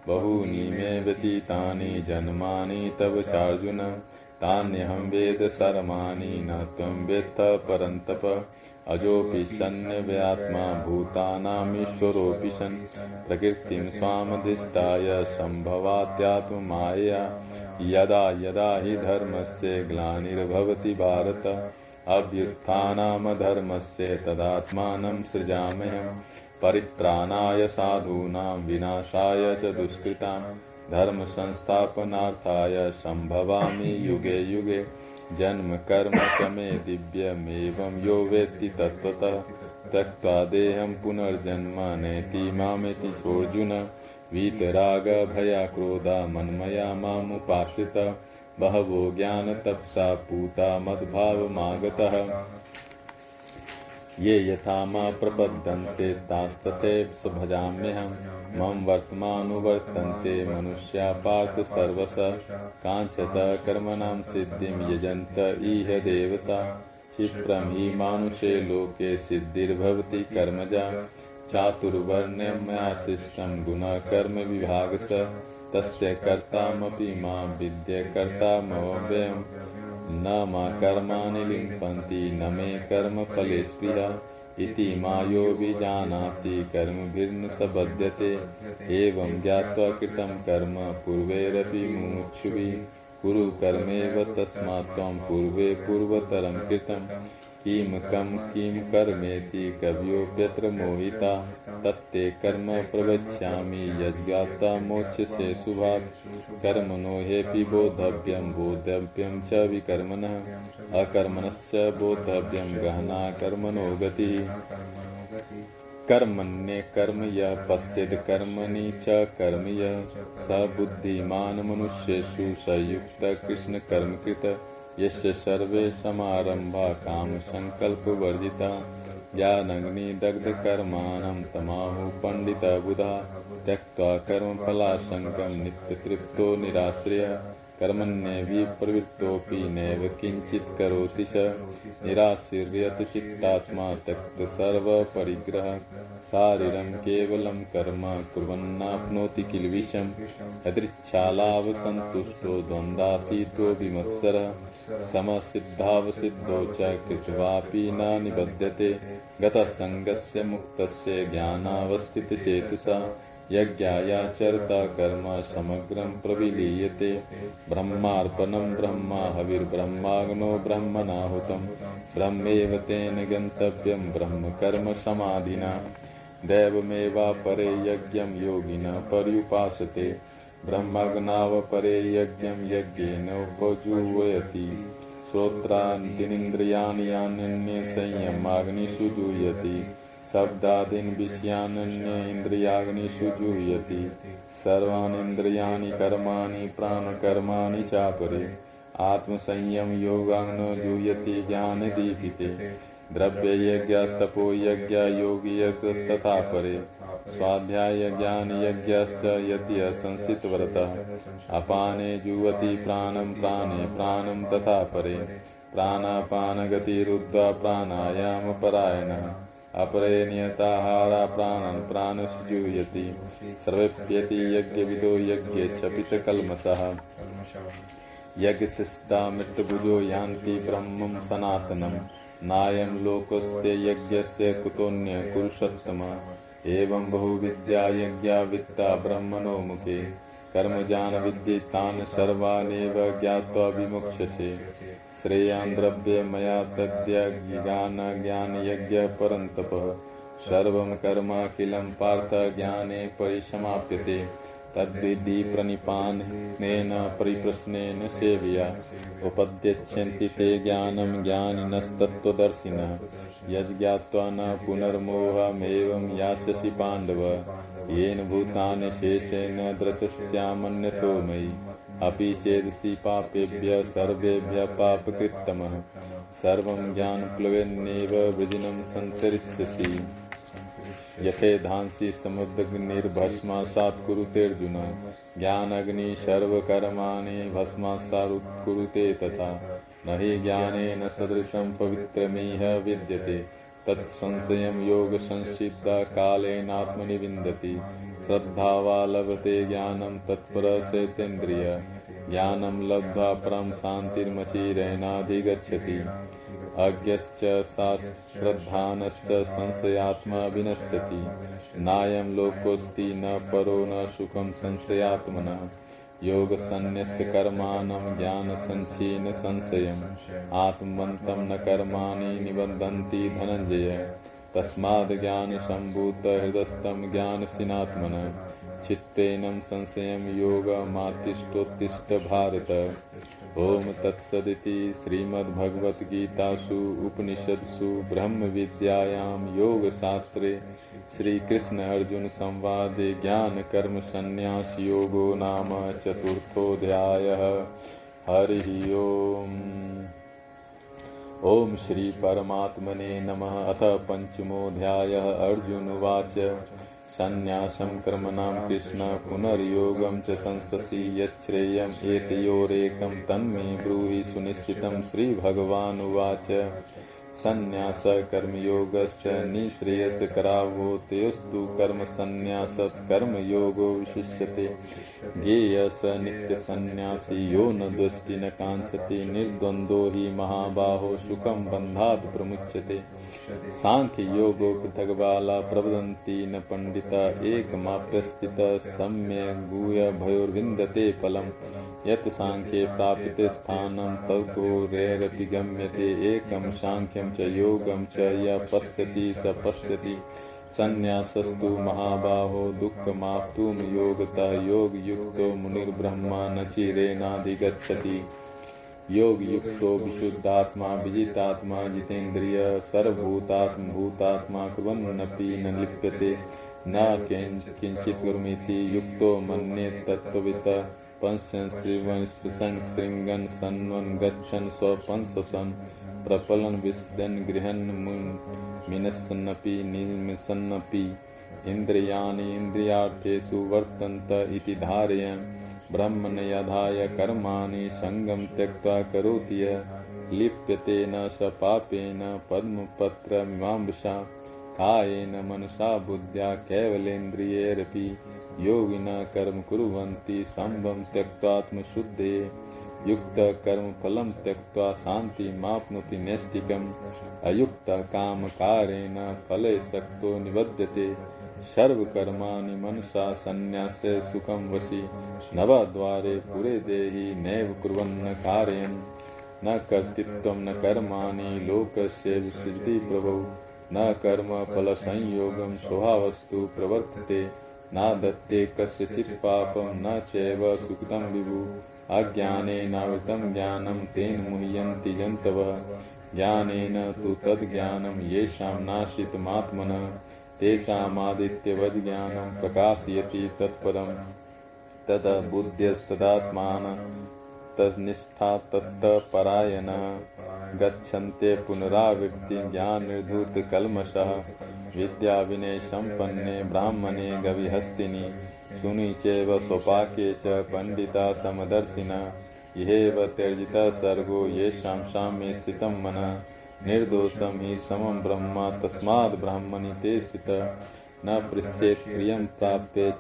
बहूनि मे व्यतीतानि जन्मानि तव चार्जुन। तान्यहं वेद सर्वाणि न त्वं वेत्थ परन्तप। अजोऽपि सन्नव्यात्मा भूतानामीश्वरोऽपि सन् प्रकृतिं स्वामधिष्ठाय सम्भवात्यात्ममायया यदा यदा हि धर्मस्य ग्लानिर्भवति भारत। अभ्युत्थानामधर्मस्य तदात्मानं सृजाम्यहम् परित्राणाय साधूनां विनाशाय च दुष्कृतां। धर्मसंस्थापनार्थाय सम्भवामि युगे युगे। जन्म, कर्म च मे दिव्यमेवं यो वेत्ति तत्त्वतः। त्यक्त्वा देहं पुनर्जन्म नेति मामेति सोऽर्जुन। वीतरागभयाक्रोधा मन्मया मामुपाश्रितः। बहवो ज्ञान ज्ञानतपसा पूता मद्भावमागतः ये यथा मा प्रपद्यन्ते तास्तथैव स भजाम्यहं मम वर्तमानुवर्तन्ते मनुष्या पार्थ सर्वश काञ्चत कर्मणां सिद्धिं यजन्त इह देवता। क्षिप्रं हि मानुषे लोके सिद्धिर्भवति कर्मजा। चातुर्वर्ण्यं मया शिष्टं गुणकर्मविभागस तस्य कर्तामपि माँ विद्य कर्तामव्ययम् न मा कर्माणि लिम्पन्ति, न मे कर्मफले स्पृहा इति मायो विजानाति, कर्मभिर्न स बध्यते। एवं ज्ञात्वा कृतं कर्म, पूर्वैरपि मुमुक्षुभिः। कुरु कर्मेव तस्मात् त्वं पूर्वे पूर्वतरं कृतं किं कम किं कर्मेति कव्योऽप्यत्र मोहिता, तत्ते कर्म प्रवक्ष्यामि यज्ञाता मोक्षसे शुभात् कर्मणो ह्यपि बोद्धव्यं बोद्धव्यं च विकर्मणः। अकर्मणश्च बोद्धव्यं गहना कर्मणो गतिः। कर्मण्ये कर्म यः पश्येद कर्मणि च कर्म यः स बुद्धिमान् मनुष्येषु स युक्तः कृष्णकर्मकृत यस्य सर्वे समारम्भा कामसङ्कल्पवर्जिता ज्ञानग्निदग्धकर्माणं तमाहु पण्डितबुधा त्यक्त्वा कर्मफलाशङ्कं नित्यतृप्तो निराश्रयः कर्मण्येऽविप्रवृत्तोऽपि नैव किञ्चित् करोति स। निराशीर्यत चित्तात्मा त्यक्तसर्वपरिग्रह शारीरं केवलं कर्म कुर्वन्नाप्नोति किल विषम् यदृच्छालावसन्तुष्टो द्वन्द्वातीतो विमत्सरः। समसिद्धावसिद्धौ च कृत्वापि न निबध्यते गतसङ्गस्य मुक्तस्य ज्ञानावस्थितचेतसा यज्ञायाचरता कर्म समग्रं प्रविलीयते। ब्रह्मार्पणं ब्रह्मा हविर्ब्रह्माग्नो ब्रह्मणाहुतं ब्रह्मेव तेन गन्तव्यं ब्रह्मकर्मसमाधिना दैवमेवापरे यज्ञं योगिनः पर्युपासते। ब्रह्मग्नावपरे यज्ञं यज्ञेन उपजुह्वयति श्रोत्रान्तिनिन्द्रियाणि यान्यन्ये संयमाग्निषु जुह्यति शब्दादीन् विषयानन्य इन्द्रियाग्निषु जुह्यति सर्वाणीन्द्रियाणि कर्माणि प्राणकर्माणि चापरे। आत्मसंयम योगाग्नो जुह्यति ज्ञानदीपिते। द्रव्ययज्ञस्तपो यज्ञ योगियस्तथा परे स्वाध्याय ज्ञान यज्ञस्य यति असंसितव्रतः अपाने जुवति प्राणं, प्राणे प्राणं तथा परे। प्राणापानगतिरुद्ध्वा प्राणायामपरायणः। अपरे नियताहारा प्राणन् प्राणसुजूयति सर्वेप्यति यज्ञविदो यज्ञे क्षपितकल्मषः यज्ञशिष्टा मृत्युभुजो यान्ति ब्रह्मं सनातनं। नायं लोकस्ते यज्ञस्य कुतोऽन्य कुरुषोत्तम एवं बहुविद्या यज्ञा वित्ता ब्रह्मणो मुखे। कर्मजान विद्येतान् सर्वानेव ज्ञात्वा विमुक्षसे। श्रेयान् द्रव्य मया तद्य ज्ञानज्ञानयज्ञ परन्तपः। सर्वं कर्माखिलं पार्थ ज्ञाने परिसमाप्यते। तद्विधि प्रणिपानेन परिप्रश्नेन सेवया। उपद्यच्छन्ति ते ज्ञानं ज्ञानिनस्तत्त्वदर्शिनः। यज्ज्ञात्वा न पुनर्मोहमेवं यास्यसि पाण्डव। येन भूतानि शेषेण द्रशस्यामन्यथो मयि। अपि चेदसि पापेभ्यः, सर्वेभ्यः पापकृत्तमः। सर्वं ज्ञानप्लवेन्नेव वृजिनं सन्तरिष्यसि यथेधांसि समुद्रनिर्भस्मासात् कुरुतेऽर्जुन ज्ञानग्नि सर्वकर्माणि भस्मासारुत्कुरुते तथा। न हि सदृशं पवित्रमिह विद्यते। तत्संशयं योगसंसिद्धा कालेनात्मनि विन्दति। श्रद्धावा लभते ज्ञानं तत्परसेतेन्द्रिय ज्ञानं लब्ध्वा परं शान्तिर्मचिरेणाधिगच्छति। अज्ञश्च श्रद्धानश्च संशयात्मा विनश्यति नायं लोकोऽस्ति, न परो, न सुखं संशयात्मनः। योगसन्न्यस्तकर्माणं ज्ञानसञ्छीन संशयम्। आत्मवन्तं न कर्माणि निबन्धन्ति धनञ्जय। तस्माद् ज्ञानसम्भूतहृदस्तं ज्ञानसिनात्मनः। चित्तेनं संशयं योगमातिष्ठोत्तिष्ठ भारत। ओम तत्सदिति श्रीमद्भगवद्गीतासु उपनिषत्सु ब्रह्मविद्यायां योगशास्त्रे श्रीकृष्ण अर्जुन संवादे ज्ञान कर्म संन्यास योगो नाम चतुर्थोऽध्यायः। हरिः ओम्। ॐ श्रीपरमात्मने नमः। अथ पञ्चमोऽध्यायः। अर्जुनवाच सन्न्यासं कर्मणां कृष्ण पुनर्योगं च संससि यच्छ्रेयम् एतयोरेकं तन्मे ब्रूहि सुनिश्चितं श्रीभगवानुवाच। संन्यास कर्मयोगश्च निःश्रेयसकरावोतयोस्तु कर्मसन्न्यासत् कर्मयोगो विशिष्यते। ज्ञेय स नित्यसन्न्यासी यो न दृष्टि न काङ्क्षति निर्द्वन्द्वो हि महाबाहो सुखं बन्धात् प्रमुच्यते। साङ्ख्ययोगो पृथग्बाला प्रवदन्ति न पण्डिता एकमाप्यस्थितः सम्यग् भयोर्विन्दते फलम्। यत् साङ्ख्ये प्राप्यते स्थानं तर्कोरेरपि गम्यते। एकं साङ्ख्यं च योगं च य पश्यति स पश्यति। संन्यासस्तु महाबाहो दुःखमाप्तुं योगतः योगयुक्तो मुनिर्ब्रह्मा न चिरेणाधिगच्छति। योगयुक्तो विशुद्धात्मा विजितात्मा, जितेन्द्रिय सर्वभूतात्म भूतात्मा कुर्वन्नपि न लिप्यते। न किञ्चित् कुर्मीति युक्तो मन्ये तत्त्ववितः। श्रृंगन सन्वन, गच्छन स्वपंसन प्रपलन विसजन गृहन मिनसन्नपि निमिसन्नपि। इन्द्रियाणि वर्तन्त इति धारयन्। ब्रह्मण यधाय कर्माणि सङ्गं त्यक्त्वा करोति यः। लिप्यते न स पापेन पद्मपत्रमीमांसा। कायेन मनसा बुद्ध्या कैवलेन्द्रियैरपि योगिन कर्म कुर्वन्ति सम्भं त्यक्त्वात्मशुद्धे। युक्तकर्मफलं त्यक्त्वा शान्तिमाप्नोति नैष्टिकम्। अयुक्तकामकारेण फले सक्तो निबध्यते। सर्वकर्माणि मनसा सन्न्यास्ते सुखं वशि नवद्वारे पुरे देहि नैव कुर्वन्न कार्यं। न कर्तृत्वं न कर्माणि लोकस्य विसृति प्रभौ न कर्मफलसंयोगं स्वभावस्तु प्रवर्तते। नादत्ते कस्यचित् पापं न चैव सुकृतं विभु। अज्ञानेनावृतं ज्ञानं तेन मुह्यन्ति जन्तवः। ज्ञानेन तु तद्ज्ञानं येषां नाशितमात्मनः। तेषामादित्यवज्ज्ञानं प्रकाशयति तत्परं तद बुद्ध्यस्तदात्मान तन्निष्ठा तत्तपरायणः गच्छन्ते पुनरावृत्ति ज्ञाननिर्धूतकल्मषः विद्या विनय संपन्ने ब्राह्मणे गविहस्तिनि। सुनि चैव स्वपाके च पंडिता समदर्शिना। इहेव त्यर्जितः सर्गो येषां साम्ये स्थितं मनः। निर्दोषं हि समं ब्रह्म, तस्माद् ब्राह्मणि ते स्थितः। न पृच्छेत् प्रियं प्राप्य,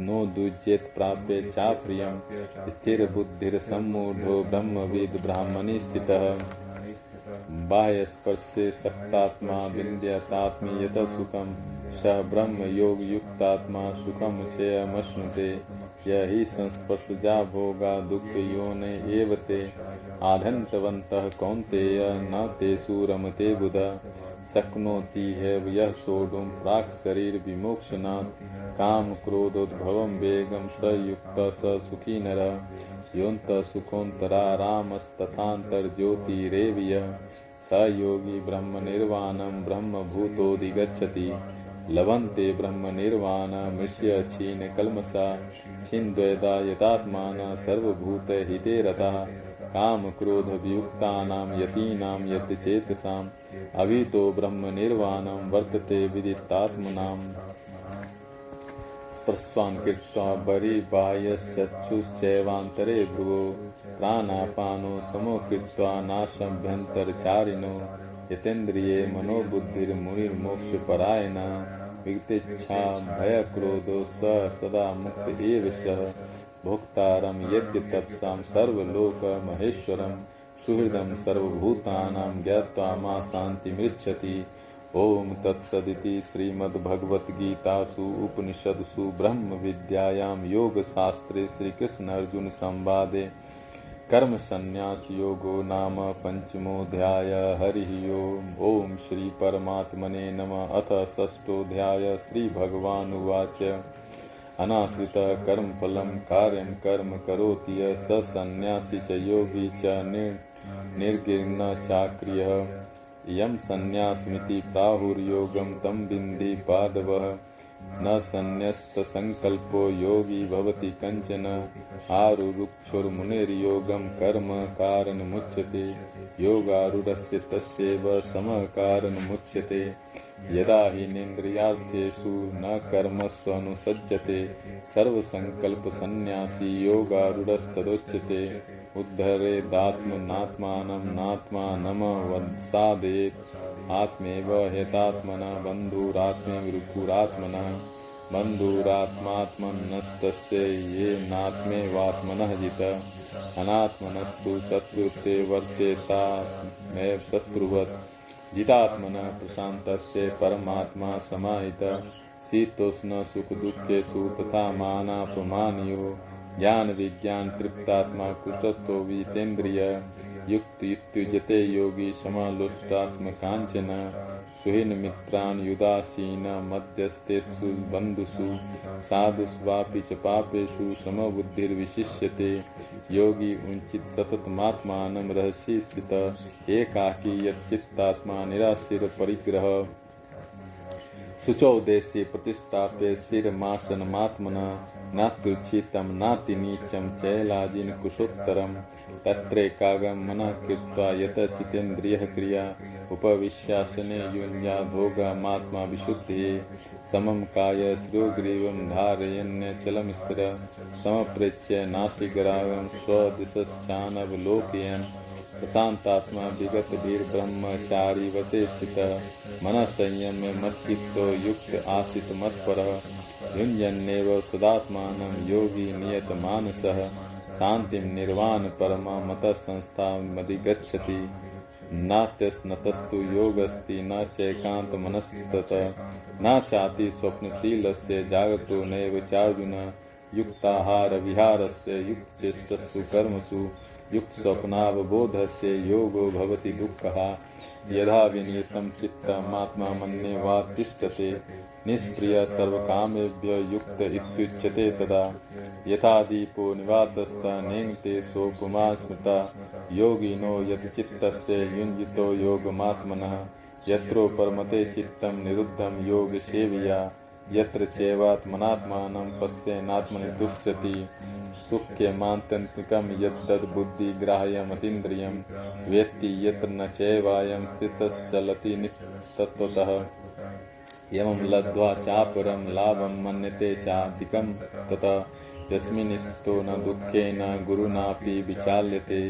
नो दुज्येत् प्राप्य चाप्रियं। स्थिरबुद्धिर्सम्मूढो ब्रह्मविद् ब्राह्मणि स्थितः। बाह्यस्पर्शे सक्तात्मा विन्द्यतात्मीयत सुखम स ब्रह्म योग युक्तात्मा सुखम चयमश्नुते यही संस्पर्शजा भोगा दुख योने एव ते आधन्तवन्तः कौन्तेय, न तेषु रमते बुध। शक्नोति यह सोढुं प्राक् शरीर विमोक्षनात् काम क्रोधोद्भवं वेगं स युक्त स सुखी नर। योऽन्त सुखोऽन्तरारामस्तथान्तर्ज्योतिरेव यः स योगी ब्रह्मनिर्वाणं ब्रह्मभूतोऽधिगच्छति लभन्ते ब्रह्मनिर्वाण मृष्य क्षीण कल्मषा छिन्द्वैदा यतात्मान सर्वभूतहिते रतः, काम क्रोध वियुक्तानां यतीनां यत् चेतसाम् अभितो ब्रह्मनिर्वाणं वर्तते विदितात्मनाम् स्पर्शान् कृत्वा बहिर्बाह्यश्चक्षुश्चैवान्तरे भ्रुवो, प्राणापानो समो कृत्वा नाशभ्यन्तरचारिणो, यतेन्द्रिये मनोबुद्धिर्मुनिर्मोक्षपरायण। विगतेच्छा भयक्रोधो स सदा मुक्त एव सः। भोक्तारं यद्यतप्सां सर्वलोकमहेश्वरं सुहृदं सर्वभूतानां ज्ञात्वा मा शान्तिमृच्छति ॐ तत्सदिति श्रीमद्भगवद्गीतासु उपनिषत्सु ब्रह्मविद्यायां योगशास्त्रे श्रीकृष्णार्जुनसंवादे। कर्मसन्न्यासयोगो नाम हरि ओम। ओम श्री श्रीपरमात्मने नमः। अथ षष्ठोऽध्याय श्रीभगवानुवाच अनाश्रितः कर्मफलं कार्यं कर्म करोति स सन्न्यासी च योगी च निर् निर्गिर्न चाक्रियः। यं सन्न्यासमिति प्राहुर्योगं तं बिन्दी पादवः। न संकल्पो योगी भवति कञ्चन। आरुरुक्षुर्मुनिर्योगं कर्म कारणमुच्यते। योगारूढस्य तस्यैव समः कारणमुच्यते यदा हि नेन्द्रियार्थेषु न कर्मस्वनुसज्जते सर्वसङ्कल्पसन्न्यासी योगारूढस्तदुच्यते। उद्धरेदात्मनात्मानं नात्मानमवसादेत् आत्मेव हेतात्मनः बन्धुरात्म्यविरुकुरात्मनः बन्धुरात्मात्मनस्तस्य ये नात्मेवात्मनः जित। अनात्मनस्तु वर्तेतामेव शत्रुवत् जितात्मनः प्रशान्तस्य परमात्मा समाहित। शीतोष्ण सुख दुःखेषु तथा मानापमानयो। ज्ञान विज्ञान तृप्तात्मा कुशस्थो युक्त युक्तुजते योगी समालुष्टास्म कांचन सुहीन मित्रान युदासीन मध्यस्थेषु बन्धुषु साधुष्वापि च पापेषु समबुद्धिर्विशिष्यते। योगी उञ्चित सततमात्मानं रहसि स्थित, एकाकी यच्चित्तात्मा निराशिरपरिग्रह शुचौ देशे प्रतिष्ठाप्य स्थिरमासनमात्मना नात्युचितं नातिनीचं चैलाजिन कुशोत्तरम् तत्रैकागं मनः कृत्वा यत चितेन्द्रियः क्रिया उपविश्यासने युञ्जाधोगमात्मा विशुद्धिः। समं काय श्रोग्रीवं स्थिर। समप्रेच्य नासिकरागं स्वदिशश्चानवलोकयन्। प्रशान्तात्मा विगत वीर ब्रह्मचारीवते स्थितः। मनः संयम्य मच्चित्तो युक्त आसित मत्परः। युञ्जन्नेव सदात्मानं योगी नियतमानसः। शांति निर्वाण परमा मत संस्था मदिगछति नात्यस्नतस्तु योगस्ति न चैकांत मनस्तत न चाति स्वप्नशील से जागतो नैव चार्जुन। युक्ताहार विहारस्य युक्तचेष्टसु कर्मसु। युक्त स्वप्नावबोधस्य योगो भवति दुःखः। यदा विनियतं चित्तमात्मा मन्ये वा तिष्ठते निष्प्रिय सर्वकामेभ्य युक्त इत्युच्यते तदा। यथा दीपो निवातस्तनेङ्ते सोपमा स्मृता। योगिनो यतचित्तस्य युञ्जितो योगमात्मनः। यत्रो परमते चित्तं निरुद्धं योगसेवया। यत्र चैवात्मनात्मानं पश्येनात्मनि तुष्यति सुख्यमात्यन्तिकं यद्दद्बुद्धिग्राह्यमतीन्द्रियं वेत्ति यत्र न चैवायं स्थितश्चलति निस्तत्वतः यमं लब्ध्वा चापरं लाभं मन्यते चाधिकं तथा यस्मिन् स्थितो न दुःखेन गुरुनापि विचाल्यते।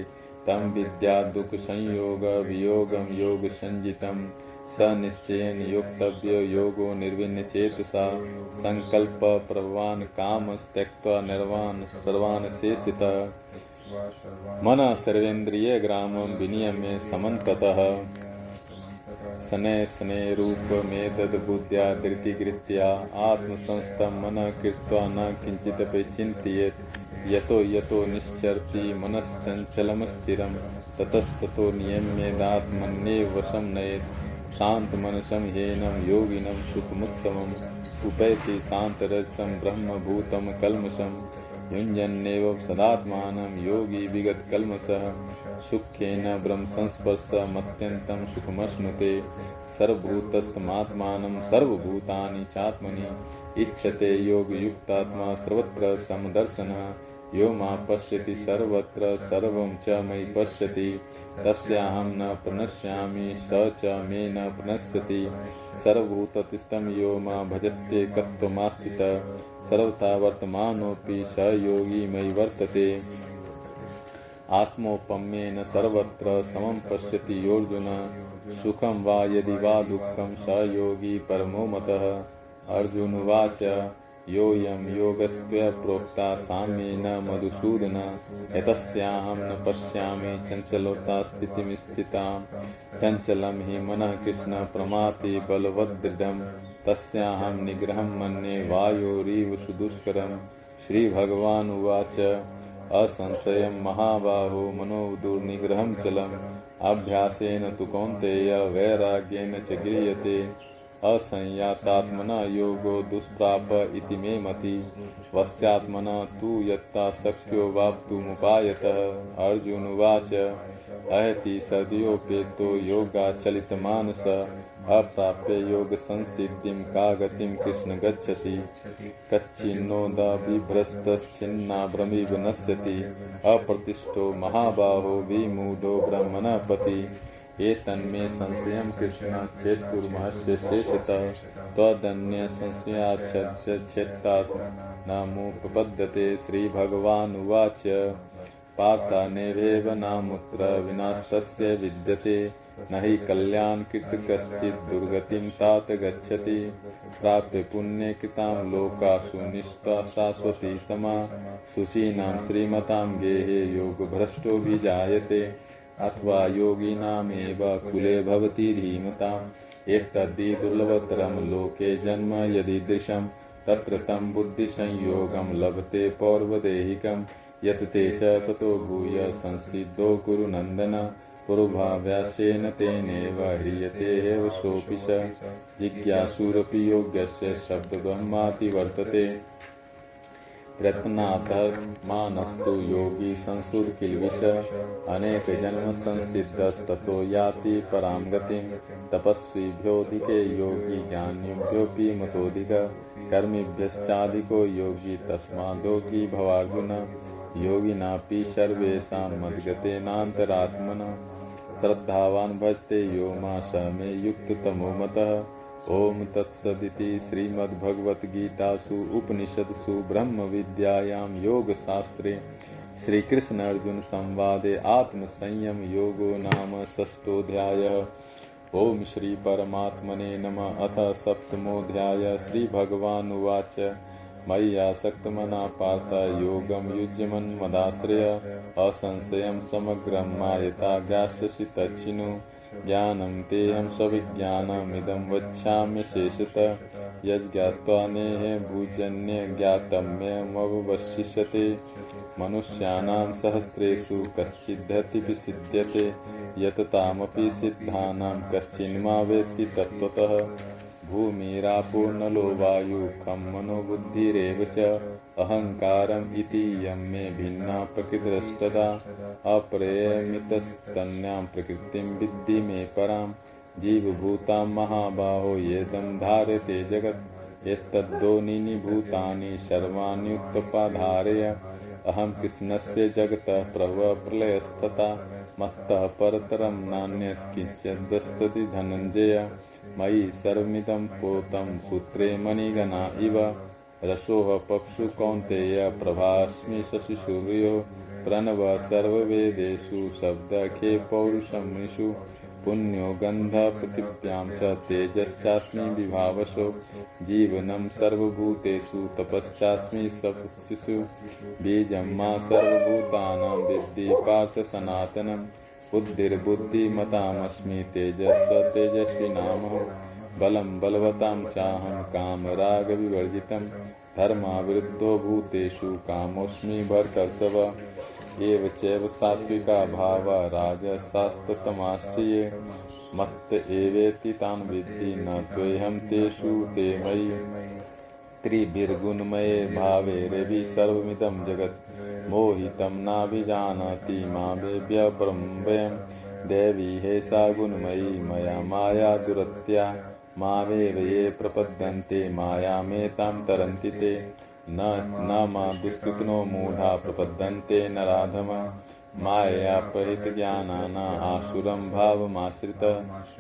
तं विद्या दुःखसंयोगवियोगं योगसञ्जितं स निश्चयेन योक्तव्यो योगो निर्विण्यचेतसा सङ्कल्पप्रवान् कामस्त्यक्त्वा निर्वान् सर्वान् शेषितः मनः सर्वेन्द्रियग्रामं विनियम्य समन्ततः। शनै शनै धृतिकृत्या आत्मसंस्थं मनः कृत्वा न किञ्चिदपि चिन्तयेत्। यतो यतो निश्चरति मनश्चञ्चलं स्थिरं ततस्ततो नियम्येदात्मन्येव वशं नयेत्। शान्तमनसं ह्येनं योगिनं सुखमुत्तमम्, उपैति शान्तरसं ब्रह्मभूतं कल्मषम्। युञ्जन्नेव सदात्मानं योगी विगतकल्मषः सुखेन ब्रह्मसंस्पर्शमत्यन्तं सुखमश्नुते। सर्वभूतस्तमात्मानं सर्वभूतानि चात्मनि। इच्छते योगयुक्तात्मा सर्वत्र समदर्शनः। यो मा पश्यति सर्वत्र सर्वं च मयि पश्यति। तस्याहं न प्रणश्यामि स च मे न प्रणश्यति सर्वभूततिस्थं यो मा भजत्येकत्वमास्थितः सर्वथा वर्तमानोऽपि स योगी मयि वर्तते। आत्मोपम्येन सर्वत्र समं पश्यति योऽर्जुन। सुखं वा यदि वा दुःखं स योगी परमो मतः। अर्जुनवाच योऽयं योगस्त्वया प्रोक्ता साम्येन मधुसूदन एतस्याहं न पश्यामि चञ्चलोता स्थितिं स्थितां चञ्चलं हि मनः कृष्ण प्रमाति बलवदृढं तस्याहं निग्रहं मन्ये वायोरिव सुदुष्करं श्रीभगवानुवाच, असंशयं महाबाहो मनो दुर्निग्रहं चलम्। अभ्यासेन तु कौन्तेय, वैराग्येन च गृह्यते। असंयातात्मना योगो दुष्प्राप इति मे मति। वस्यात्मना तु यत्ता शक्यो वाप्तुमुपायतः। अर्जुनुवाच अहति सद्योपेतो योगाचलितमानस। अप्राप्य योग संसिद्धिं का गतिं कृष्ण गच्छति। कच्चिन्नोदा बिभ्रष्टश्चिन्ना भ्रमिव नश्यति। अप्रतिष्ठो महाबाहो विमूढो ब्रह्मणः पति एतन्मे संशयं कृष्ण चेत्कुर्मस्य शेषतः, त्वदन्य संशयाच्छेत्तात् नामुपपद्यते श्रीभगवानुवाच। पार्थानेवेव नामुत्र विनास्तस्य विद्यते, न हि कल्याणकृत कश्चित् दुर्गतिं तात गच्छति। प्राप्य पुण्यकृतां लोकासु निष्ठा शाश्वती समा। शुचीनां श्रीमतां गेहे योगभ्रष्टो विजायते। अथवा योगिनामेव कुले भवति धीमताम्। एतद्धि दुर्लभतरं लोके जन्म यदीदृशं तत्र तं बुद्धिसंयोगं लभते पौर्वदेहिकं यत् ते च ततो भूय संसिद्धो कुरु नन्दन। पूर्वाभ्यासेन तेनेव ह्रियते एव सोऽपि स। जिज्ञासुरपि योग्यस्य शब्दब्रह्माति वर्तते। प्रयत्नात्मानस्तु योगी संसुर किलविष अनेक जन्म संसिद्धस्ततो याति परां गतिं। तपस्वीभ्योऽधिके योगी ज्ञानिभ्योऽपि मतोऽधिक। कर्मिभ्यश्चाधिको योगी तस्मादोगी भवार्जुन। योगिनापि सर्वेषां मद्गतेनान्तरात्मन। श्रद्धावान् भजते यो मा स मे युक्ततमो मतः। ओम तत्सदिति श्रीमद्भगवद्गीतासु उपनिषत्सु ब्रह्मविद्यायां योगशास्त्रे श्रीकृष्ण अर्जुन संवादे आत्मसंयम योगो नाम षष्ठोऽध्यायः। ओम श्री परमात्मने नम। अथ सप्तमोऽध्याय। श्रीभगवानुवाच। मय्यासक्तमना पार्थ योगं युज्यमन्मदाश्रय। असंशयं समग्रं मायता ज्ञास्यसि तच्छिनु ज्ञानं तेऽहं स्वविज्ञानमिदं वक्ष्यामि शेषतः। यज्ञात्वा नेह भूजन्यज्ञातम्यमवशिष्यते। मनुष्याणां सहस्रेषु कश्चिद्धतिपि सिद्ध्यते यततामपि सिद्धानां कश्चिन्मा वेत्ति तत्त्वतः। भूमिरापूर्णलो वायु खं मनोबुद्धिरेव च अहङ्कारम् इति यं मे भिन्ना प्रकृतिरष्टदा अप्रयमितस्तन्यां प्रकृतिं विद्धि मे परां जीवभूतां महाबाहो येदं धार्यते जगत् एतद्दोनीनि भूतानि सर्वाण्युत्पाधारय अहं कृष्णस्य जगतः प्रभवप्रलयस्तथा मत्तः परतरं नान्यस्किञ्चिदस्तति धनञ्जय। मयि सर्वमिदं पोतं सूत्रे मणिगणा इव। रसोः पप्सु कौन्तेय प्रभास्मि शशिसूर्यो। प्रणव सर्ववेदेषु शब्दखे पौरुषमृषु। पुण्यो गन्धपृथिव्यां च तेजश्चास्मि विभावसो। जीवनं सर्वभूतेषु तपश्चास्मि सपशिषु बीजं मा सर्वभूतानां विद्धि पार्थ सनातनम्। बुद्धिर्बुद्धिमतामस्मि तेजस्व तेजस्विनामहं बलं बलवतां चाहं कामरागविवर्जितं धर्मावृद्धो भूतेषु कामोऽस्मि भर्तर्षभ। एव चैव सात्विका भावा राजसास्ततमास्य ये मत्त एवेति तान् विद्धि न त्वेऽहं तेषु ते मयि। त्रिभिर्गुणमये भावेरवि सर्वमिदं जगत्। मोहितं नाभिजानाति मामेभ्य ब्रह्मभयं देवी हे सा गुणमयी मया माया दुरत्या। मामेव ये प्रपद्यन्ते मायामेतां तरन्ति ते। न न मा दुष्कृतनो मूढा प्रपद्यन्ते नराधम। माययापहितज्ञानाना आसुरं भावमाश्रित।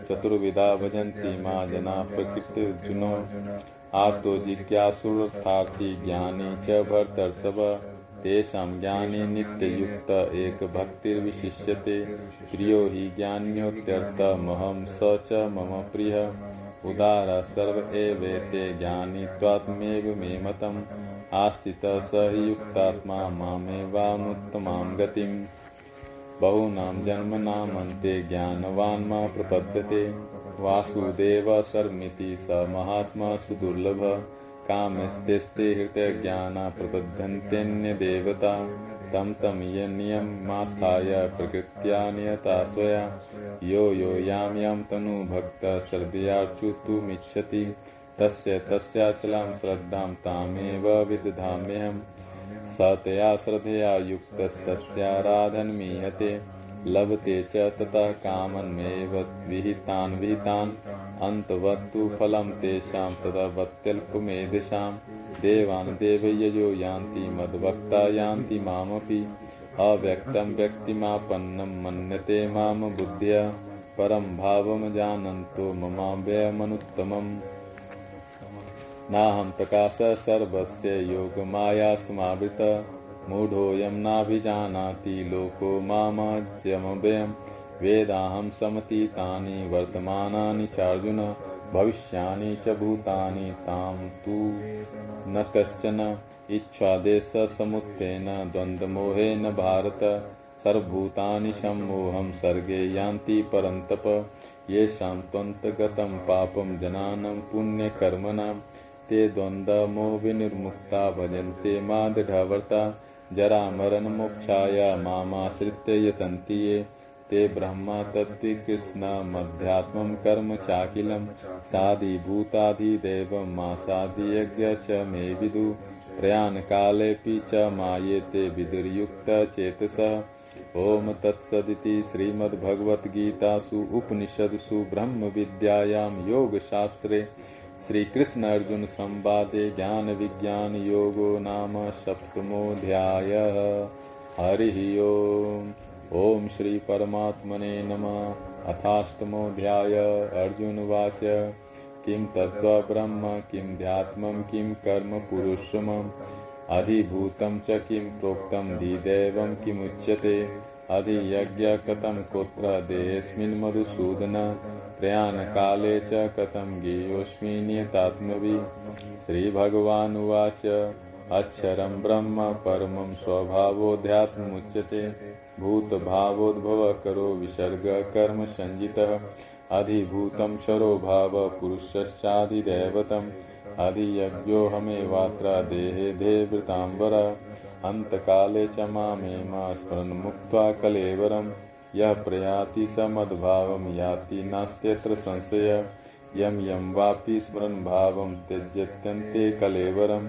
चतुर्विधा भजन्ति मा जना प्रकृतिर्जुनो। आर्तो जिज्ञासुर्थार्थी ज्ञानी च भर्तर्षभ। तेषां ज्ञाने नित्ययुक्त एकभक्तिर्विशिष्यते प्रियो हि ज्ञान्योत्यर्थमहं स च मम प्रियः। उदार सर्व एवेते ज्ञानी त्वात्मेव मे मतम् आस्थितः स हि युक्तात्मा मामेवानुत्तमां गतिम् बहूनां जन्मनामन्ते ज्ञानवान् मा प्रपद्यते। वासुदेव सर्वमिति स महात्मा सुदुर्लभ। कामस्तेस्ते हृतज्ञाना प्रबद्धन्त्यन्यदेवता तं तं यनियमास्थाय प्रकृत्या नियता स्वया। यो यो यां यां तनु भक्तः श्रद्धयार्चुतुमिच्छति। तस्य तस्याचलां श्रद्धां तामेव विदधाम्यहम् स तया श्रद्धया युक्तस्तस्याराधनमीयते। लभते च ततः कामन्मेव विहितान् विहितान्। अन्तवत्तु फलं तेषां तदवत्यल्पमेधसां देवान् देवयजो यान्ति मद्भक्ता यान्ति मामपि। अव्यक्तं व्यक्तिमापन्नं मन्यते माँ बुद्ध्या। परं भावं जानन्तो ममाव्ययमनुत्तमम् नाहं प्रकाशः सर्वस्य योगमाया समावृत मूढोऽयं नाभिजानाति लोको मामजमव्ययं वेदाहं समतीतानि वर्तमानानि चार्जुन भविष्यानि च भूतानि तां तु न कश्चन इच्छादेशसमुत्थेन द्वन्द्वमोहेन भारत, सर्वभूतानि सम्मोहं सर्गे यान्ति परन्तप, येषां त्वन्तगतं पापं जनानां पुण्यकर्मणां, ते द्वन्द्वमोहविनिर्मुक्ता भजन्ते मादृढवर्ता जरामरणमोक्षाय मामाश्रित्य यतन्ति ये। ते ब्रह्म ब्रह्मा तद्विकृष्णमध्यात्मं कर्म चाखिलं साधिभूताधिदेवं मासाधियज्ञ च मे विदु, प्रयाणकालेऽपि च मायेते विदुर्युक्तचेतसः ॐ तत्सदिति श्रीमद्भगवद्गीतासु उपनिषत्सु ब्रह्मविद्यायां योगशास्त्रे श्रीकृष्ण अर्जुन संवादे ज्ञान विज्ञान योगो नाम सप्तमोध्याय हरि ओम। ओम श्री परमात्मने नमः। अर्जुन वाच किं तत्त्वब्रह्म किं ध्यात्मं, किं कर्म पुरुषमम्? अधिभूतं च किं प्रोक्तं धिदैवं किमुच्यते? अधियज्ञ कथं कुत्र देहेऽस्मिन् मधुसूदन? प्रयाणकाले च कथं गेयोऽस्मि नियतात्मभिः? श्रीभगवानुवाच। अक्षरं ब्रह्म परमं स्वभावोऽध्यात्ममुच्यते भूतभावोद्भवकरो विसर्गकर्मसञ्जितः अधिभूतं क्षरो भाव पुरुषश्चाधिदैवतम्। अधियज्ञोऽहमेवात्र देहे देवृताम्बर अन्तकाले च मामेमा स्मरन्मुक्त्वा कलेवरम्। यः प्रयाति स मद्भावं याति नास्त्यत्र संशय। यं यं वापि स्मरन् भावं त्यज्यत्यन्ते कलेवरं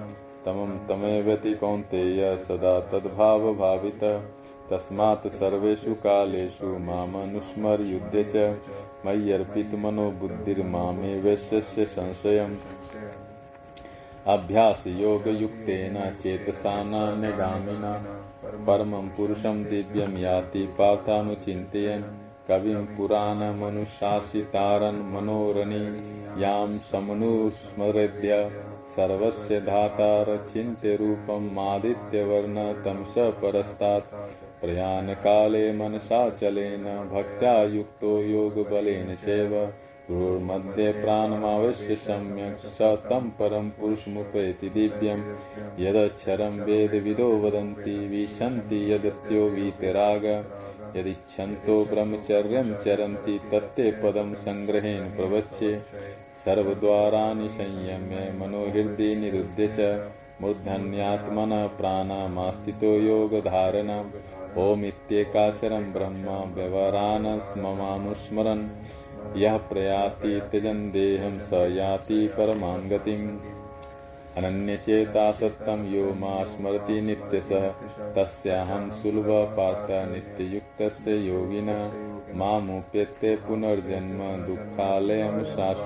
तमं तमेवति कौन्तेय सदा तद्भावभावित। तस्मात् सर्वेषु कालेषु मामनुस्मर्युध्य च मय्यर्पितमनो बुद्धिर्मामे वैश्यस्य संशयम्। अभ्यासयोगयुक्तेन चेतसा नान्यगामिना। परमं पुरुषं दिव्यं याति पार्थानुचिन्तयन्। कविं पुराणमनुशासितारन् मनोरणी यां समनुस्मृत्य सर्वस्य धातार धातारचिन्त्यरूपं मादित्यवर्ण तंस परस्तात्। प्रयाणकाले मनसाचलेन भक्त्या युक्तो योगबलेन चैव। मध्ये प्राणमावश्य सम्यक् स तं परं पुरुषमुपैति दिव्यं यदक्षरं वेदविदो वदन्ति, विशन्ति यदत्यो वीतराग। यदिच्छन्तो ब्रह्मचर्यं चरन्ति, तत्ते पदं सङ्ग्रहेण प्रवच्ये। सर्वद्वाराणि संयम्य मनोहृदि निरुद्य च मूर्धन्यात्मनः प्राणामास्थितो योगधारणम् ओमित्येकाचरं ब्रह्म व्यवहारान् यः प्रयाति त्यजन् देहं स याति परमां गतिम्। अनन्यचेता सत्तं यो मा स्मरति नित्यसः। तस्याहं सुलभ पार्थ नित्ययुक्तस्य योगिनः। मामुप्यते पुनर्जन्म दुःखालयं शाश्वत।